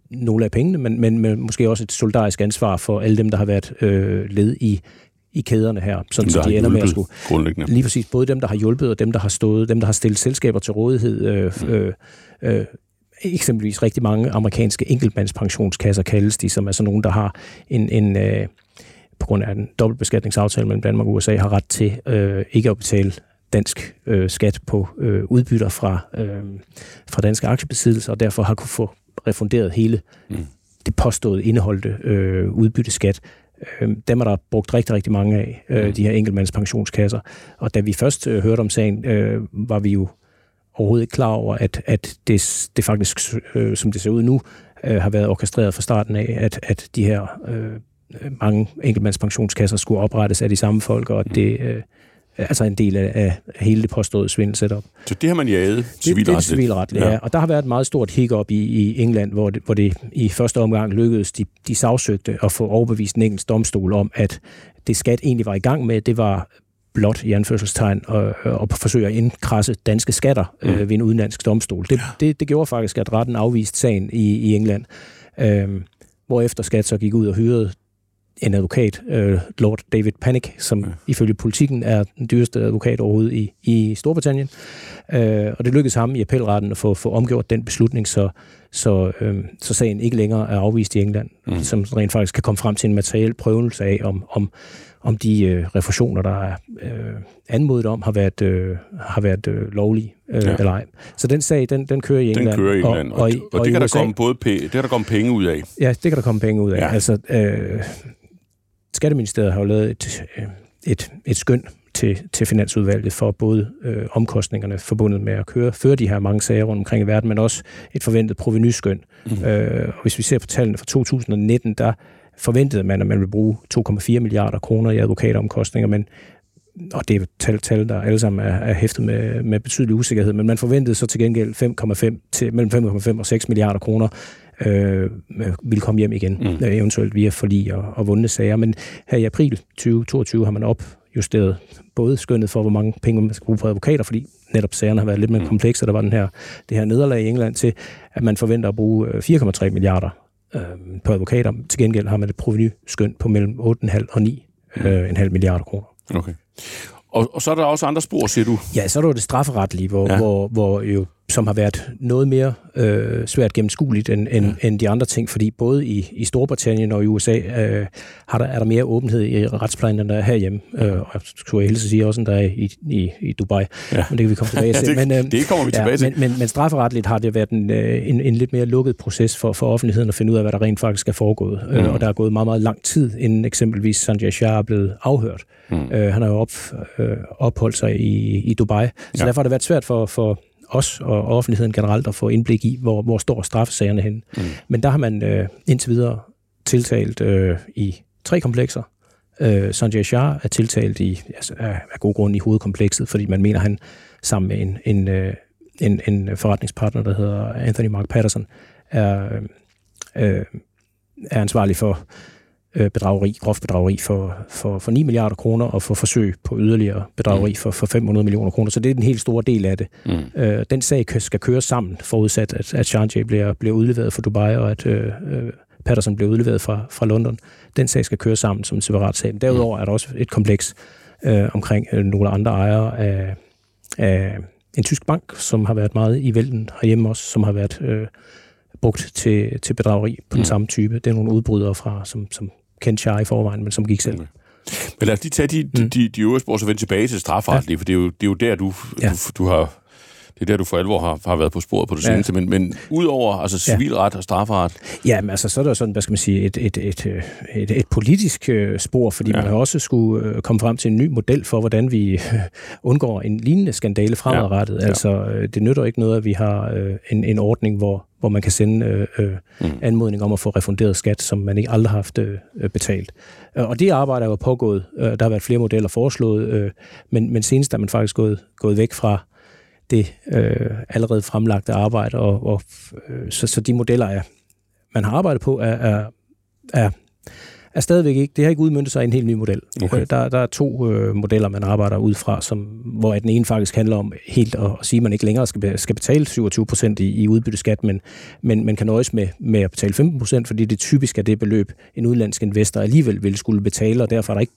nogle af pengene, men, men, men måske også et solidarisk ansvar for alle dem, der har været øh, led i, i kæderne her, sådan så de ender med at skulle
Grundlæggende.
Lige præcis. Både dem, der har hjulpet, og dem, der har stået, dem, der har stillet selskaber til rådighed. Øh, øh, øh, eksempelvis rigtig mange amerikanske enkeltmandspensionskasser kaldes de, som er sådan nogen, der har en, en øh, på grund af en dobbeltbeskatningsaftale mellem Danmark og USA, har ret til øh, ikke at betale dansk øh, skat på øh, udbytter fra, øh, fra danske aktiebesiddelser, og derfor har kunne få refunderet hele
Mm.
det påståede indeholdte øh, udbytteskat. Øh, dem er der brugt rigtig, rigtig mange af, øh,
Mm.
de her enkeltmandspensionskasser. Og da vi først øh, hørte om sagen, øh, var vi jo overhovedet ikke klar over, at, at det, det faktisk, øh, som det ser ud nu, øh, har været orkestreret fra starten af, at, at de her øh, mange enkeltmandspensionskasser skulle oprettes af de samme folk, og at det øh, altså en del af, af hele det påståede svindelsetup.
Så det har man jaget
Det, det er
civilretligt. Ja.
ja. Og der har været et meget stort hiccup i, i England, hvor det, hvor det i første omgang lykkedes de, de sagsøgte at få overbevist en engelsk domstol om, at det skat egentlig var i gang med, det var blot i anførselstegn og, og forsøge at indkrasse danske skatter øh, ved en udenlandsk domstol. Det, det, det gjorde faktisk, at retten afviste sagen i, i England, øh, hvorefter skat så gik ud og hyrede en advokat, øh, Lord David Panic, som ja. ifølge politikken er den dyreste advokat overhovedet i, i Storbritannien. Øh, og det lykkedes ham i appelretten at få, få omgjort den beslutning, så, så, øh, så sagen ikke længere er afvist i England, mm. som rent faktisk kan komme frem til en materiel prøvelse af, om, om, om de øh, refusioner, der er øh, anmodet om, har været, øh, har været øh, lovlige øh,
Ja.
eller ej. Så den sag, den, den kører i England.
Den kører i England. Og, og,
i-
og, og det,
i
kan der komme både pe- det kan der komme penge ud af.
Ja, det kan der komme penge ud af.
Ja.
Altså, øh, Skatteministeriet har jo lavet et, øh, et, et skøn til, til Finansudvalget for både øh, omkostningerne forbundet med at køre, føre de her mange sager rundt omkring i verden, men også et forventet provenyskøn. Mm. Øh, og hvis vi ser på tallene fra 2019, der forventede man, at man ville bruge 2,4 milliarder kroner i advokatomkostninger, men og det er tal, tal der alle sammen er, er hæftet med, med betydelig usikkerhed, men man forventede så til gengæld 5,5 til mellem 5,5 og 6 milliarder kroner øh, ville komme hjem igen,
Mm.
mm. eventuelt via forlig og, og vundne sager. Men her i april 2022 har man opjusteret både skønnet for, hvor mange penge man skal bruge på advokater, fordi netop sagerne har været lidt mere
Mm.
komplekse, der var den her, det her nederlag i England til, at man forventer at bruge øh, 4,3 milliarder øh, på advokater. Til gengæld har man et proveny-skøn på mellem 8,5 og 9 øh, en halv milliarder kroner.
Okay. Og, og så er der også andre spor, siger du.
Ja, så er der jo det strafferetlige, hvor,
ja.
hvor, hvor jo, som har været noget mere øh, svært gennemskueligt end, end, ja. end de andre ting, fordi både i, i Storbritannien og i USA øh, har der, er der mere åbenhed i retsplejen, end der er herhjemme. Øh, og jeg skulle jeg helst sige også, end der er i, i, i Dubai.
Ja.
Men det kan vi komme tilbage [LAUGHS] til.
det,
men, øh,
det kommer vi tilbage
ja,
til.
men, men, men strafferetligt har det været en, øh, en, en lidt mere lukket proces for, for offentligheden at finde ud af, hvad der rent faktisk er foregået. Mm. Øh, og der er gået meget, meget lang tid, inden eksempelvis Sanjay Shah er blevet afhørt. Mm. Øh, han har jo op, øh, opholdt sig i, i Dubai. Så
Ja.
ja. derfor har det været svært for, for os og offentligheden generelt at få indblik i, hvor, hvor står straffesagerne henne. Mm. Men der har man øh, indtil videre tiltalt øh, i tre komplekser. Øh, Sanjay Shah er tiltalt i, altså, af, god grund i hovedkomplekset, fordi man mener, han sammen med en, en, øh, en, en forretningspartner, der hedder Anthony Mark Patterson, er, øh, er ansvarlig for øh, bedrageri, groft bedrageri for, for, for 9 milliarder kroner, og for forsøg på yderligere bedrageri
Mm.
for, for 500 millioner kroner. Så det er den helt store del af det.
Mm.
Øh, den sag skal køre sammen, forudsat at, at Sanjay bliver, bliver udleveret for Dubai, og at øh, øh, Patterson blev udleveret fra, fra London. Den sag skal køre sammen som en separat sag. Men derudover er der også et kompleks øh, omkring øh, nogle andre ejere af, af en tysk bank, som har været meget i vælten herhjemme også, som har været øh, brugt til, til bedrageri på den mm. samme type. Det er nogle udbrydere fra, som, som kendte Char i forvejen, men som gik selv. Okay.
Men lad os lige tage de, mm. de, de øvrige spor, så vende tilbage til strafferetlige, ja. for det er, jo, det er jo der, du, ja. du, du har det er der, du for alvor har, har været på sporet på det ja. seneste. Men, men udover altså, civilret og strafferet?
Ja, men altså, så er der sådan, hvad skal man sige, et, et, et, et, et politisk øh, spor, fordi ja. man har også skulle øh, komme frem til en ny model for, hvordan vi øh, undgår en lignende skandale fremadrettet. Ja. Altså, det nytter ikke noget, at vi har en, en ordning, hvor, hvor man kan sende øh, mm. anmodning om at få refunderet skat, som man ikke aldrig har haft øh, betalt. Og det arbejde er jo pågået. Der har været flere modeller foreslået, øh, men, men senest er man faktisk gået, gået væk fra det øh, allerede fremlagte arbejde, og, og øh, så, så de modeller, er, man har arbejdet på, er, er, er, er stadigvæk ikke, det har ikke udmyndtet sig i en helt ny model. Okay. Øh, der, der er to øh, modeller, man arbejder ud fra, som, hvor den ene faktisk handler om helt at, at sige, at man ikke længere skal, skal betale 27 procent i, i udbytteskat, men, men man kan nøjes med, med at betale 15 procent, fordi det typisk er det beløb, en udenlandsk investor alligevel vil skulle betale, og derfor er der ikke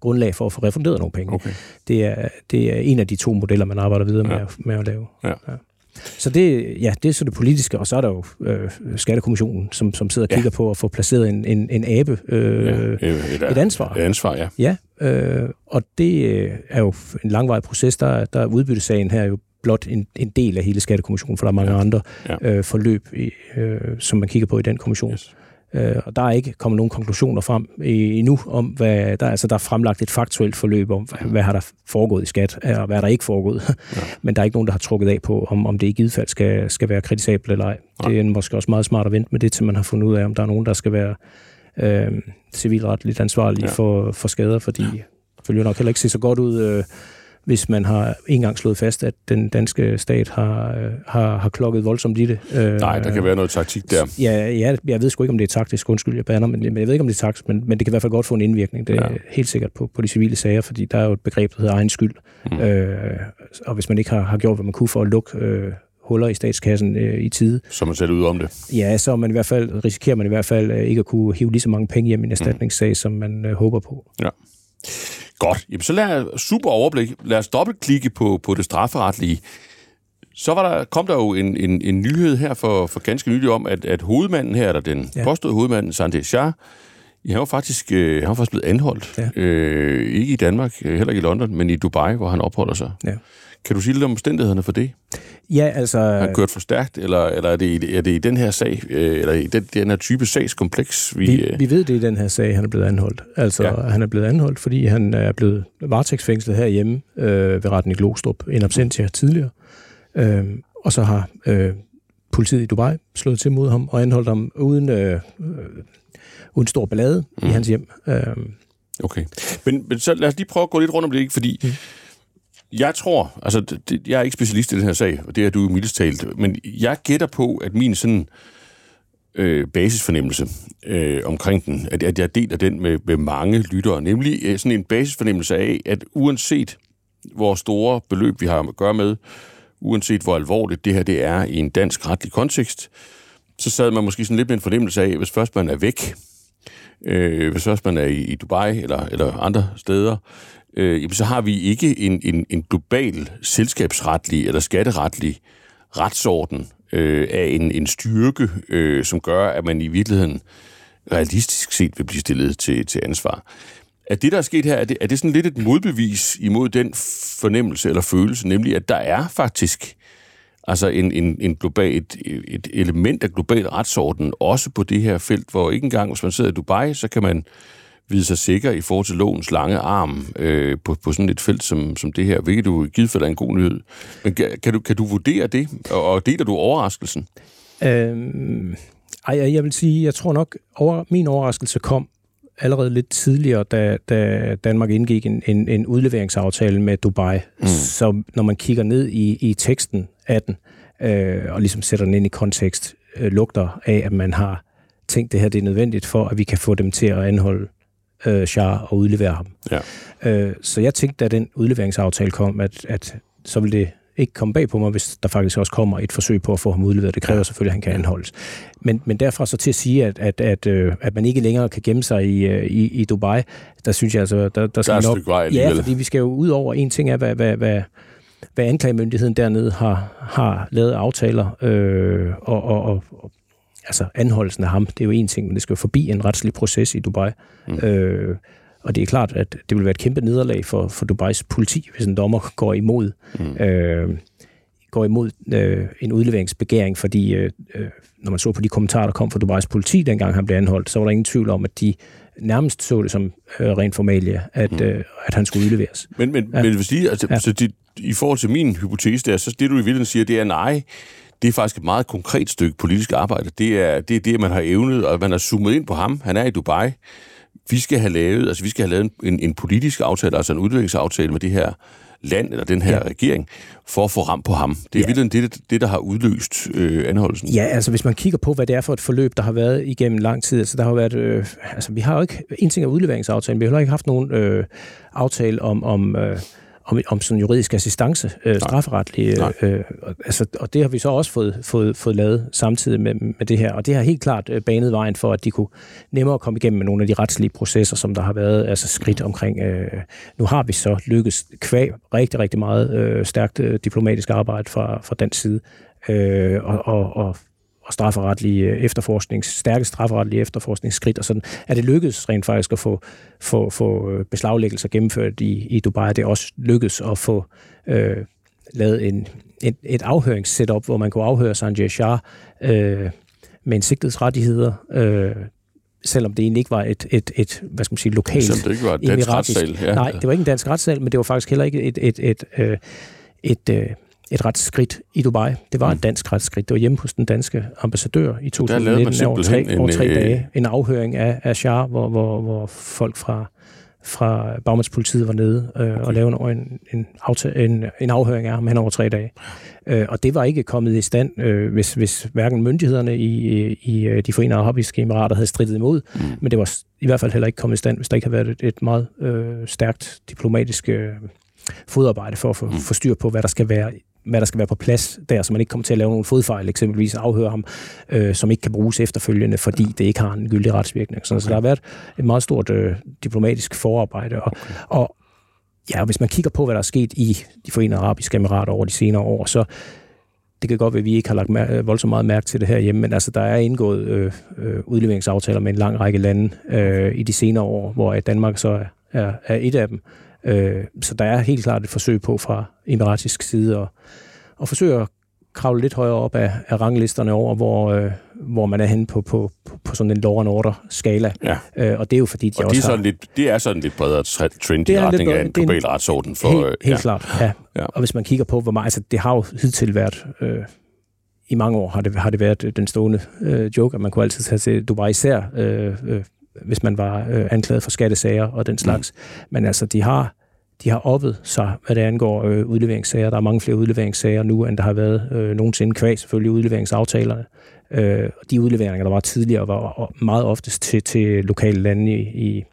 grundlag for at få refunderet nogle penge. Okay. Det, er, det er en af de to modeller, man arbejder videre med, ja. at, med at lave. Ja. Ja. Så det, ja, det er så det politiske, og så er der jo øh, Skattekommissionen, som, som sidder og kigger ja. på at få placeret en, en, en abe, øh, ja, et, et ansvar.
Et ansvar, ja.
Ja, øh, og det øh, er jo en langvarig proces. Der, der er udbyttesagen her jo blot en, en del af hele Skattekommissionen, for der er mange ja. andre ja. Øh, forløb, i, øh, som man kigger på i den kommission. Yes. Øh, og der er ikke kommet nogen konklusioner frem endnu om, hvad der, altså der er fremlagt et faktuelt forløb om, hvad, hvad har der foregået i skat, og hvad er der ikke foregået. Ja. [LAUGHS] Men der er ikke nogen, der har trukket af på, om, om det i givet fald skal, skal være kritisabelt eller ej. Ja. Det er måske også meget smart at vente med det, til man har fundet ud af, om der er nogen, der skal være øh, civilretligt ansvarlige ja. for, for skader, fordi ja. det nok heller ikke se så godt ud... Øh, hvis man har engang slået fast, at den danske stat har, øh, har, har klokket voldsomt i det.
Øh, Nej, der kan være noget taktik der.
Ja, ja, jeg ved sgu ikke, om det er taktisk, undskyld, jeg bander, men, men jeg ved ikke, om det er taktisk, men, men det kan i hvert fald godt få en indvirkning. Det er ja. helt sikkert på, på de civile sager, fordi der er jo et begreb, der hedder egen skyld. Mm. Øh, og hvis man ikke har, har gjort, hvad man kunne for at lukke øh, huller i statskassen øh, i tide.
Så man selv ud om det?
Ja, så man i hvert fald, risikerer man i hvert fald øh, ikke at kunne hive lige så mange penge hjem i en erstatningssag, mm. som man øh, håber på.
Ja. Godt. Jamen, så lad super overblik. Lad os dobbeltklikke på, på det strafferetlige. Så var der, kom der jo en, en, en nyhed her for, for ganske nylig om, at, at hovedmanden her, eller den ja. påståede hovedmanden, Sanjay Shah, han var faktisk, øh, han var faktisk blevet anholdt. Ja. Øh, ikke i Danmark, øh, heller ikke i London, men i Dubai, hvor han opholder sig. Ja. Kan du sige lidt om omstændighederne for det?
Ja, altså...
Har han kørt for stærkt, eller, eller er, det i, er det i den her sag, øh, eller i den, den her type sagskompleks?
Vi, vi, øh... vi ved det i den her sag, han er blevet anholdt. Altså, ja. han er blevet anholdt, fordi han er blevet varetægtsfængslet herhjemme øh, ved retten i Glostrup, en absentia tidligere. Øh, og så har øh, politiet i Dubai slået til mod ham og anholdt ham uden, øh, uden stor ballade mm. i hans hjem. Øh,
Okay. Men, men så lad os lige prøve at gå lidt rundt om det, ikke? fordi mm. Jeg tror, altså det, jeg er ikke specialist i den her sag, og det er du mildest talt, men jeg gætter på, at min sådan øh, basisfornemmelse øh, omkring den, at, at jeg deler den med, med mange lyttere, nemlig øh, sådan en basisfornemmelse af, at uanset hvor store beløb vi har at gøre med, uanset hvor alvorligt det her det er i en dansk retlig kontekst, så sad man måske sådan lidt med en fornemmelse af, hvis først man er væk, øh, hvis også man er i, i Dubai eller, eller andre steder, øh, så har vi ikke en, en, en global selskabsretlig eller skatteretlig retsorden øh, af en, en styrke, øh, som gør, at man i virkeligheden realistisk set vil blive stillet til, til ansvar. Er det, der er sket her, er det, er det sådan lidt et modbevis imod den fornemmelse eller følelse, nemlig at der er faktisk altså en, en, en global, et, et element af global retsorden, også på det her felt, hvor ikke engang, hvis man sidder i Dubai, så kan man vide sig sikker i forhold til lovens lange arm øh, på, på sådan et felt som, som det her, hvilket du i givet fald er en god nyhed. Men kan, du, kan du vurdere det, og, og deler du overraskelsen?
Øhm, ej, jeg vil sige, jeg tror nok, over, min overraskelse kom allerede lidt tidligere, da, da Danmark indgik en, en, en udleveringsaftale med Dubai. Mm. Så når man kigger ned i, i teksten af den, øh, og ligesom sætter den ind i kontekst, øh, lugter af, at man har tænkt, det her det er nødvendigt for, at vi kan få dem til at anholde øh, Shah og udlevere ham. Ja. Øh, så jeg tænkte, da den udleveringsaftale kom, at, at så ville det ikke komme bag på mig, hvis der faktisk også kommer et forsøg på at få ham udleveret. Det kræver selvfølgelig, at han kan anholdes. Men, men derfra så til at sige, at, at, at, øh, at man ikke længere kan gemme sig i, øh, i, i Dubai, der synes jeg altså, der, der skal
der er nok... Vej,
ja, fordi vi skal jo ud over en ting af, hvad, hvad, hvad, hvad anklagemyndigheden dernede har, har lavet aftaler, øh, og, og, og, og altså anholdelsen af ham, det er jo en ting, men det skal jo forbi en retslig proces i Dubai. Mm. Øh, og det er klart, at det vil være et kæmpe nederlag for, for Dubais politi, hvis en dommer går imod, mm. øh, går imod øh, en udleveringsbegæring, fordi øh, øh, når man så på de kommentarer, der kom fra Dubais politi, dengang han blev anholdt, så var der ingen tvivl om, at de nærmest så det som øh, rent formalie, at, mm. øh, at han skulle udleveres.
Men, men, ja. men vil sige, altså, ja. så de, i forhold til min hypotese der, så det du i virkeligheden siger, det er nej, det er faktisk et meget konkret stykke politisk arbejde. Det er det, er det man har evnet, og man har zoomet ind på ham. Han er i Dubai vi skal have lavet, altså vi skal have lavet en, en politisk aftale, altså en udviklingsaftale med det her land eller den her ja. regering, for at få ram på ham. Det er ja. virkelig det, det, der har udløst øh, anholdelsen.
Ja, altså hvis man kigger på, hvad det er for et forløb, der har været igennem lang tid, altså der har været, øh, altså vi har jo ikke, en ting af udleveringsaftalen, vi har heller ikke haft nogen øh, aftale om, om øh, om, om sådan juridisk assistance, øh, strafferetlig. Øh, øh, altså, og det har vi så også fået, fået, fået lavet samtidig med, med det her. Og det har helt klart øh, banet vejen for, at de kunne nemmere komme igennem med nogle af de retslige processer, som der har været altså skridt omkring. Øh, nu har vi så lykkes kvæg rigtig, rigtig meget øh, stærkt øh, diplomatisk arbejde fra, fra den side. Øh, og, og, og og strafferetlige øh, efterforsknings, stærke strafferetlige efterforskningsskridt, og sådan, er det lykkedes rent faktisk at få, få, få øh, beslaglæggelser gennemført i, i Dubai. Det er også lykkedes at få øh, lavet en, et, et afhøringssetup, hvor man kunne afhøre Sanjay Shah øh, med en sigtetsrettigheder, øh, selvom det egentlig ikke var et, et, et hvad skal man sige, lokalt... Selvom
det ikke var et dansk retssal.
Ja. Nej, det var ikke en dansk retssal, men det var faktisk heller ikke et, et, et, et, et, et et retsskridt i Dubai. Det var mm. et dansk retsskridt. Det var hjemme hos den danske ambassadør i 2019 over tre, over tre en, dage. Øh, en afhøring af, af Shah, hvor, hvor, hvor folk fra, fra Bagmandspolitiet var nede øh, okay. og lavede en, en, aftale, en, en afhøring af ham hen over tre dage. Øh, og det var ikke kommet i stand, øh, hvis, hvis hverken myndighederne i, i øh, de forenede arabiske emirater havde strittet imod, mm. men det var i hvert fald heller ikke kommet i stand, hvis der ikke havde været et, et meget øh, stærkt diplomatisk øh, fodarbejde for at få, mm. få styr på, hvad der skal være hvad der skal være på plads der, så man ikke kommer til at lave nogle fodfejl, eksempelvis afhøre ham, øh, som ikke kan bruges efterfølgende, fordi det ikke har en gyldig retsvirkning. Så, okay. så der har været et meget stort øh, diplomatisk forarbejde. Og, okay. og ja, hvis man kigger på, hvad der er sket i de forenede arabiske emirater over de senere år, så det kan godt være, at vi ikke har lagt mær- voldsomt meget mærke til det her hjemme, men altså, der er indgået øh, øh, udleveringsaftaler med en lang række lande øh, i de senere år, hvor Danmark så er, er, er et af dem. Øh, så der er helt klart et forsøg på fra emiratisk side at, at forsøge at kravle lidt højere op af, af ranglisterne over, hvor, øh, hvor man er henne på, på, på, på sådan en law and order skala. Ja. Øh, og det er jo fordi, de
og
også
det er, sådan har... lidt, det er sådan lidt bredere trend i retning af en global retsorden. For,
helt, helt ja. klart, ja. ja. Og hvis man kigger på, hvor meget, altså det har jo hidtil været, øh, i mange år har det, har det været den stående øh, joke, at man kunne altid tage til Dubai især øh, øh, hvis man var øh, anklaget for skattesager og den slags. Mm. Men altså, de har, de har oppet sig, hvad det angår øh, udleveringssager. Der er mange flere udleveringssager nu, end der har været øh, nogensinde kvæg, selvfølgelig udleveringsaftalerne. Øh, de udleveringer, der var tidligere, var meget oftest til, til lokale lande i, i,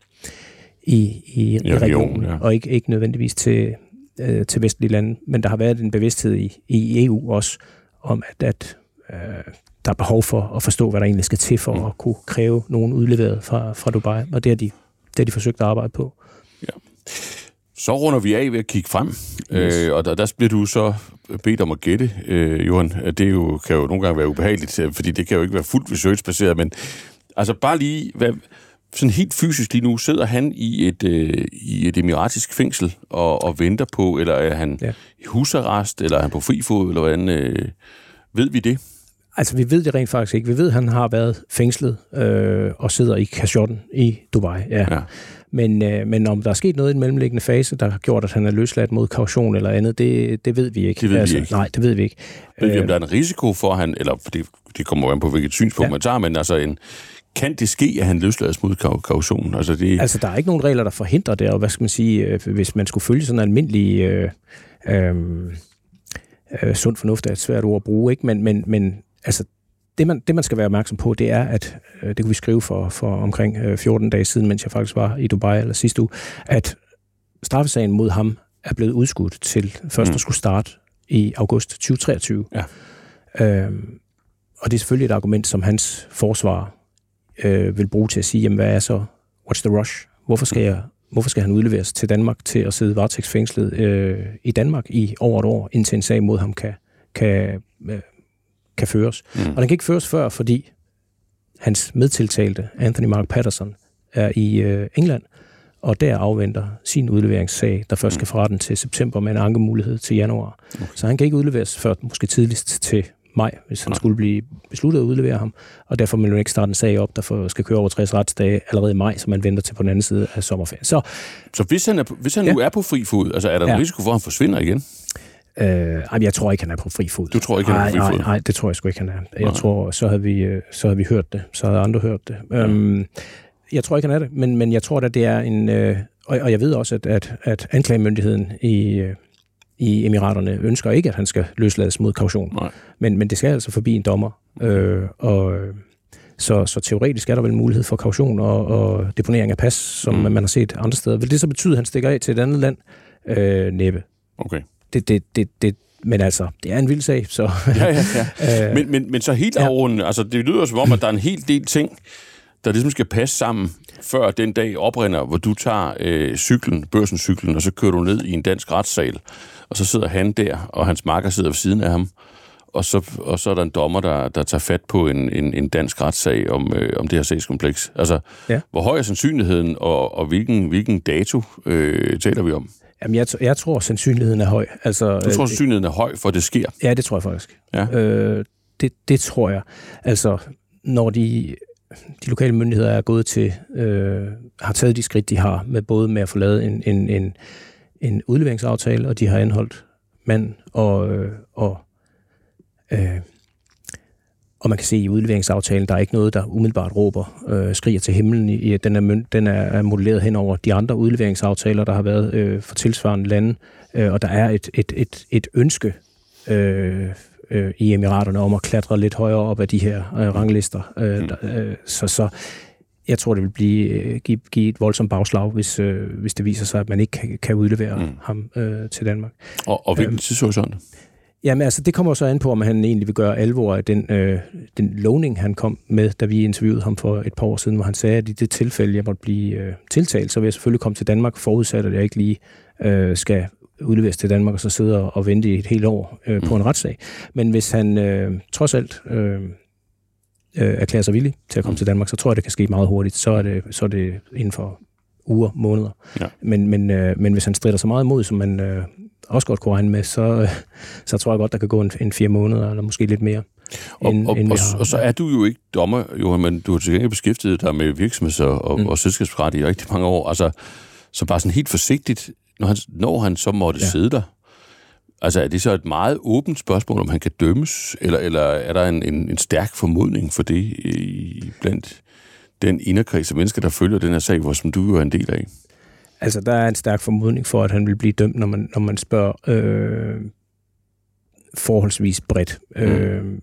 i, i, i regionen, ja. og ikke, ikke nødvendigvis til, øh, til vestlige lande. Men der har været en bevidsthed i, i EU også, om at, at øh, der er behov for at forstå, hvad der egentlig skal til for mm. at kunne kræve nogen udleveret fra, fra Dubai, og det har de, det har de forsøgt at arbejde på. Ja.
Så runder vi af ved at kigge frem, yes. øh, og der, der bliver du så bedt om at gætte, øh, Johan. Det er jo, kan jo nogle gange være ubehageligt, øh, fordi det kan jo ikke være fuldt research-baseret, men altså bare lige, hvad, sådan helt fysisk lige nu, sidder han i et, øh, i et emiratisk fængsel og, og venter på, eller er han ja. i husarrest, eller er han på fri fod, eller hvordan, øh, ved vi det?
Altså, vi ved det rent faktisk ikke. Vi ved, at han har været fængslet øh, og sidder i kashotten i Dubai. Ja. ja. Men, øh, men om der er sket noget i den mellemliggende fase, der har gjort, at han er løsladt mod kaution eller andet, det, det ved vi ikke.
Det ved altså, vi ikke.
Nej, det ved vi ikke.
Ved vi, om øh, der er en risiko for, at han, eller det, det kommer an på, hvilket synspunkt ja. man tager, men altså en, kan det ske, at han løslades mod kaution? Altså, det...
altså, der er ikke nogen regler, der forhindrer det, og hvad skal man sige, øh, hvis man skulle følge sådan en almindelig... Øh, øh, øh, sund fornuft er et svært ord at bruge, ikke? Men, men, men altså, det man, det man skal være opmærksom på, det er, at øh, det kunne vi skrive for, for omkring øh, 14 dage siden, mens jeg faktisk var i Dubai eller sidste uge, at straffesagen mod ham er blevet udskudt til først mm. at skulle starte i august 2023.
Ja.
Øhm, og det er selvfølgelig et argument, som hans forsvar øh, vil bruge til at sige, jamen hvad er så, what's the rush? Hvorfor skal, jeg, hvorfor skal han udleveres til Danmark til at sidde varetægtsfængslet øh, i Danmark i over et år, indtil en sag mod ham kan, kan, øh, kan føres? Mm. Og den kan ikke føres før, fordi hans medtiltalte, Anthony Mark Patterson, er i øh, England, og der afventer sin udleveringssag, der først skal for retten til september med en ankemulighed til januar. Okay. Så han kan ikke udleveres før måske tidligst til maj, hvis han Nej. skulle blive besluttet at udlevere ham, og derfor vil man ikke starte en sag op, der skal køre over 60 retsdage allerede i maj, så man venter til på den anden side af sommerferien. Så,
så hvis han, er, hvis han ja. nu er på fri fod, altså er der ja. en risiko for, at han forsvinder igen?
Øh, jeg tror ikke, han er på fri fod.
Du tror ikke, han er på fri fod?
Nej, nej, det tror jeg sgu ikke, han er. Jeg nej. tror, så havde, vi, øh, så havde vi hørt det. Så havde andre hørt det. Ja. Øhm, jeg tror ikke, han er det, men, men jeg tror, at det er en... Øh, og, og jeg ved også, at, at, at anklagemyndigheden i, øh, i Emiraterne ønsker ikke, at han skal løslades mod kaution. Nej. Men, men det skal altså forbi en dommer. Øh, og, så, så teoretisk er der vel mulighed for kaution og, og deponering af pas, som mm. man har set andre steder. Vil det så betyde, at han stikker af til et andet land? Øh, næppe.
Okay.
Det, det, det, det, men altså, det er en vild sag, så... [LAUGHS]
ja, ja, ja. [LAUGHS] Øh, men, men, men så helt ja. afrundet, altså det lyder som om, at der er en hel del ting, der ligesom skal passe sammen, før den dag oprinder, hvor du tager øh, cyklen, børsenscyklen, og så kører du ned i en dansk retssal, og så sidder han der, og hans makker sidder ved siden af ham, og så, og så er der en dommer, der, der tager fat på en, en, en dansk retssag om, øh, om det her sagskompleks. Altså, ja. hvor høj er sandsynligheden, og, og hvilken, hvilken dato øh, taler vi om?
Jamen, jeg, jeg tror, sandsynligheden er høj. Altså,
du tror, øh, sandsynligheden er høj, for det sker?
Ja, det tror jeg faktisk. Ja. Øh, det, det tror jeg. Altså, når de de lokale myndigheder er gået til, øh, har taget de skridt, de har, med både med at få lavet en, en, en, en udleveringsaftale, og de har anholdt mand, og, øh, og, øh, og man kan se i udleveringsaftalen, der er ikke noget, der umiddelbart råber, øh, skriger til himlen. I, den er, den er modelleret hen over de andre udleveringsaftaler, der har været øh, for tilsvarende lande, øh, og der er et, et, et, et ønske øh, øh, i Emiraterne om at klatre lidt højere op af de her øh, ranglister. Øh, mm. øh, så, så jeg tror, det vil blive, øh, give, give et voldsomt bagslag, hvis, øh, hvis det viser sig, at man ikke kan, kan udlevere mm. ham øh, til Danmark.
Og, og hvilken øhm, tidshorisont?
Jamen altså, det kommer så an på, om han egentlig vil gøre alvor af den, øh, den lovning, han kom med, da vi interviewede ham for et par år siden, hvor han sagde, at i det tilfælde, jeg måtte blive øh, tiltalt, så vil jeg selvfølgelig komme til Danmark, forudsat, at jeg ikke lige øh, skal udleveres til Danmark og så sidde og vente i et helt år øh, på mm. en retssag. Men hvis han øh, trods alt øh, øh, erklærer sig villig til at komme mm. til Danmark, så tror jeg, det kan ske meget hurtigt. Så er det, så er det inden for uger, måneder. Ja. Men, men, øh, men hvis han strider så meget imod, som man øh, også godt kunne regne med, så, øh, så tror jeg godt, der kan gå en, en fire måneder, eller måske lidt mere.
Og, end, og, end og, og så er du jo ikke dommer, Johan, men du har til gengæld beskæftiget dig med virksomheds- og, og, mm. og selskabsret i rigtig mange år. Altså, så bare sådan helt forsigtigt, når han, når han så måtte ja. sidde der, altså er det så et meget åbent spørgsmål, om han kan dømmes, eller, eller er der en, en, en stærk formodning for det i, blandt den inderkreds af mennesker, der følger den her sag, hvor som du jo er en del af?
Altså, der er en stærk formodning for, at han vil blive dømt, når man, når man spørger øh, forholdsvis bredt. Mm. Øh,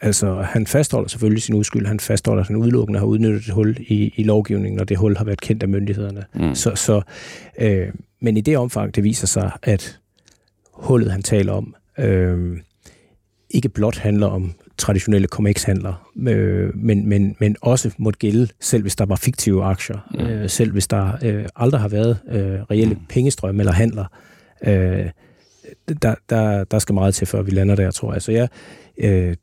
Altså, han fastholder selvfølgelig sin uskyld. Han fastholder, at han udelukkende har udnyttet et hul i, i lovgivningen, og det hul har været kendt af myndighederne. Mm. Så, så, øh, men i det omfang, det viser sig, at hullet, han taler om, øh, ikke blot handler om traditionelle COMEX-handler, øh, men, men, men også måtte gælde, selv hvis der var fiktive aktier, mm. øh, selv hvis der øh, aldrig har været øh, reelle mm. pengestrømme eller handler. Øh, der, der, der skal meget til, før vi lander der, tror jeg. Så jeg, øh,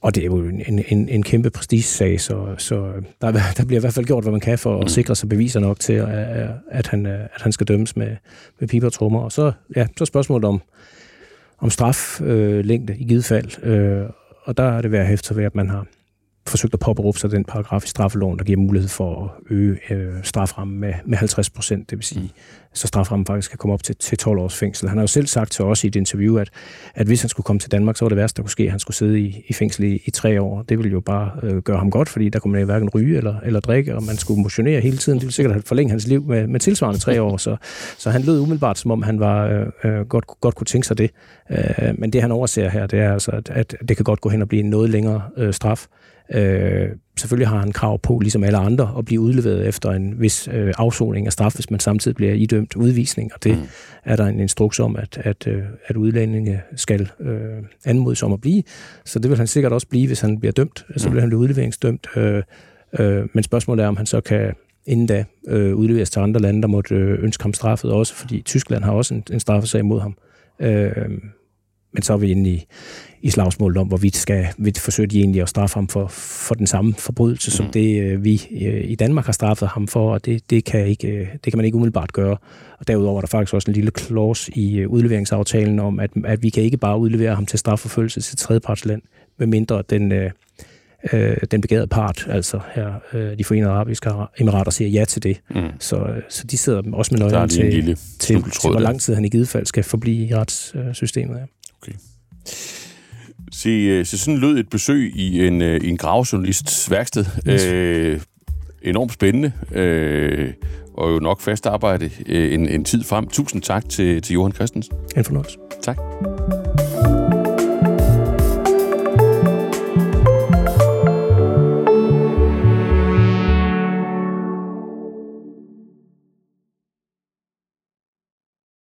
og det er jo en, en, en kæmpe prestigesag, så, så der, [LAUGHS] der bliver i hvert fald gjort, hvad man kan for at mm. sikre sig beviser nok til, at, at, han, at han skal dømmes med, med piber og trommer. Og så, ja, så spørgsmålet om, om straflængde øh, i givet fald. Øh, og der er det værd at hæfte ved, at man har forsøgt at påberåbe sig den paragraf i straffeloven, der giver mulighed for at øge øh, straframmen med, med 50 procent, det vil sige, så straframmen faktisk kan komme op til, til 12 års fængsel. Han har jo selv sagt til os i et interview, at, at hvis han skulle komme til Danmark, så var det værste, der kunne ske, at han skulle sidde i, i fængsel i, i tre år. Det ville jo bare øh, gøre ham godt, fordi der kunne man hverken ryge eller, eller drikke, og man skulle motionere hele tiden. Det ville sikkert have forlænget hans liv med, med tilsvarende tre år, så, så han lød umiddelbart, som om han var øh, øh, godt, godt kunne tænke sig det. Øh, men det, han overser her, det er altså, at, at det kan godt gå hen og blive en noget længere øh, straf, Øh, selvfølgelig har han krav på, ligesom alle andre, at blive udleveret efter en vis øh, afsoning af straf, hvis man samtidig bliver idømt udvisning, og det mm. er der en instruks om, at, at, øh, at udlændinge skal øh, anmodes om at blive. Så det vil han sikkert også blive, hvis han bliver dømt. Så mm. vil han blive udleveringsdømt. Øh, øh, men spørgsmålet er, om han så kan inden da øh, udleveres til andre lande, der måtte øh, ønske ham straffet også, fordi Tyskland har også en, en straffesag mod ham. Øh, men så er vi inde i, i slagsmålet om, hvorvidt skal vi forsøge de egentlig at straffe ham for, for den samme forbrydelse, mm. som det øh, vi øh, i Danmark har straffet ham for, og det, det, kan ikke, øh, det kan man ikke umiddelbart gøre. Og derudover er der faktisk også en lille clause i øh, udleveringsaftalen om, at, at vi kan ikke bare udlevere ham til strafforfølgelse til tredjepartsland, medmindre den, øh, øh, den begærede part, altså her øh, de forenede arabiske emirater, siger ja til det. Mm. Så, så de sidder også med nøglen til, til, til, hvor lang tid han i givet fald skal forblive i retssystemet. Ja. Okay.
Se, øh, så sådan lød et besøg i en, øh, i en gravjournalists værksted. Yes. Øh, enormt spændende, øh, og jo nok fast arbejde øh, en, en tid frem. Tusind tak til, til Johan Christensen.
En fornøjelse.
Tak.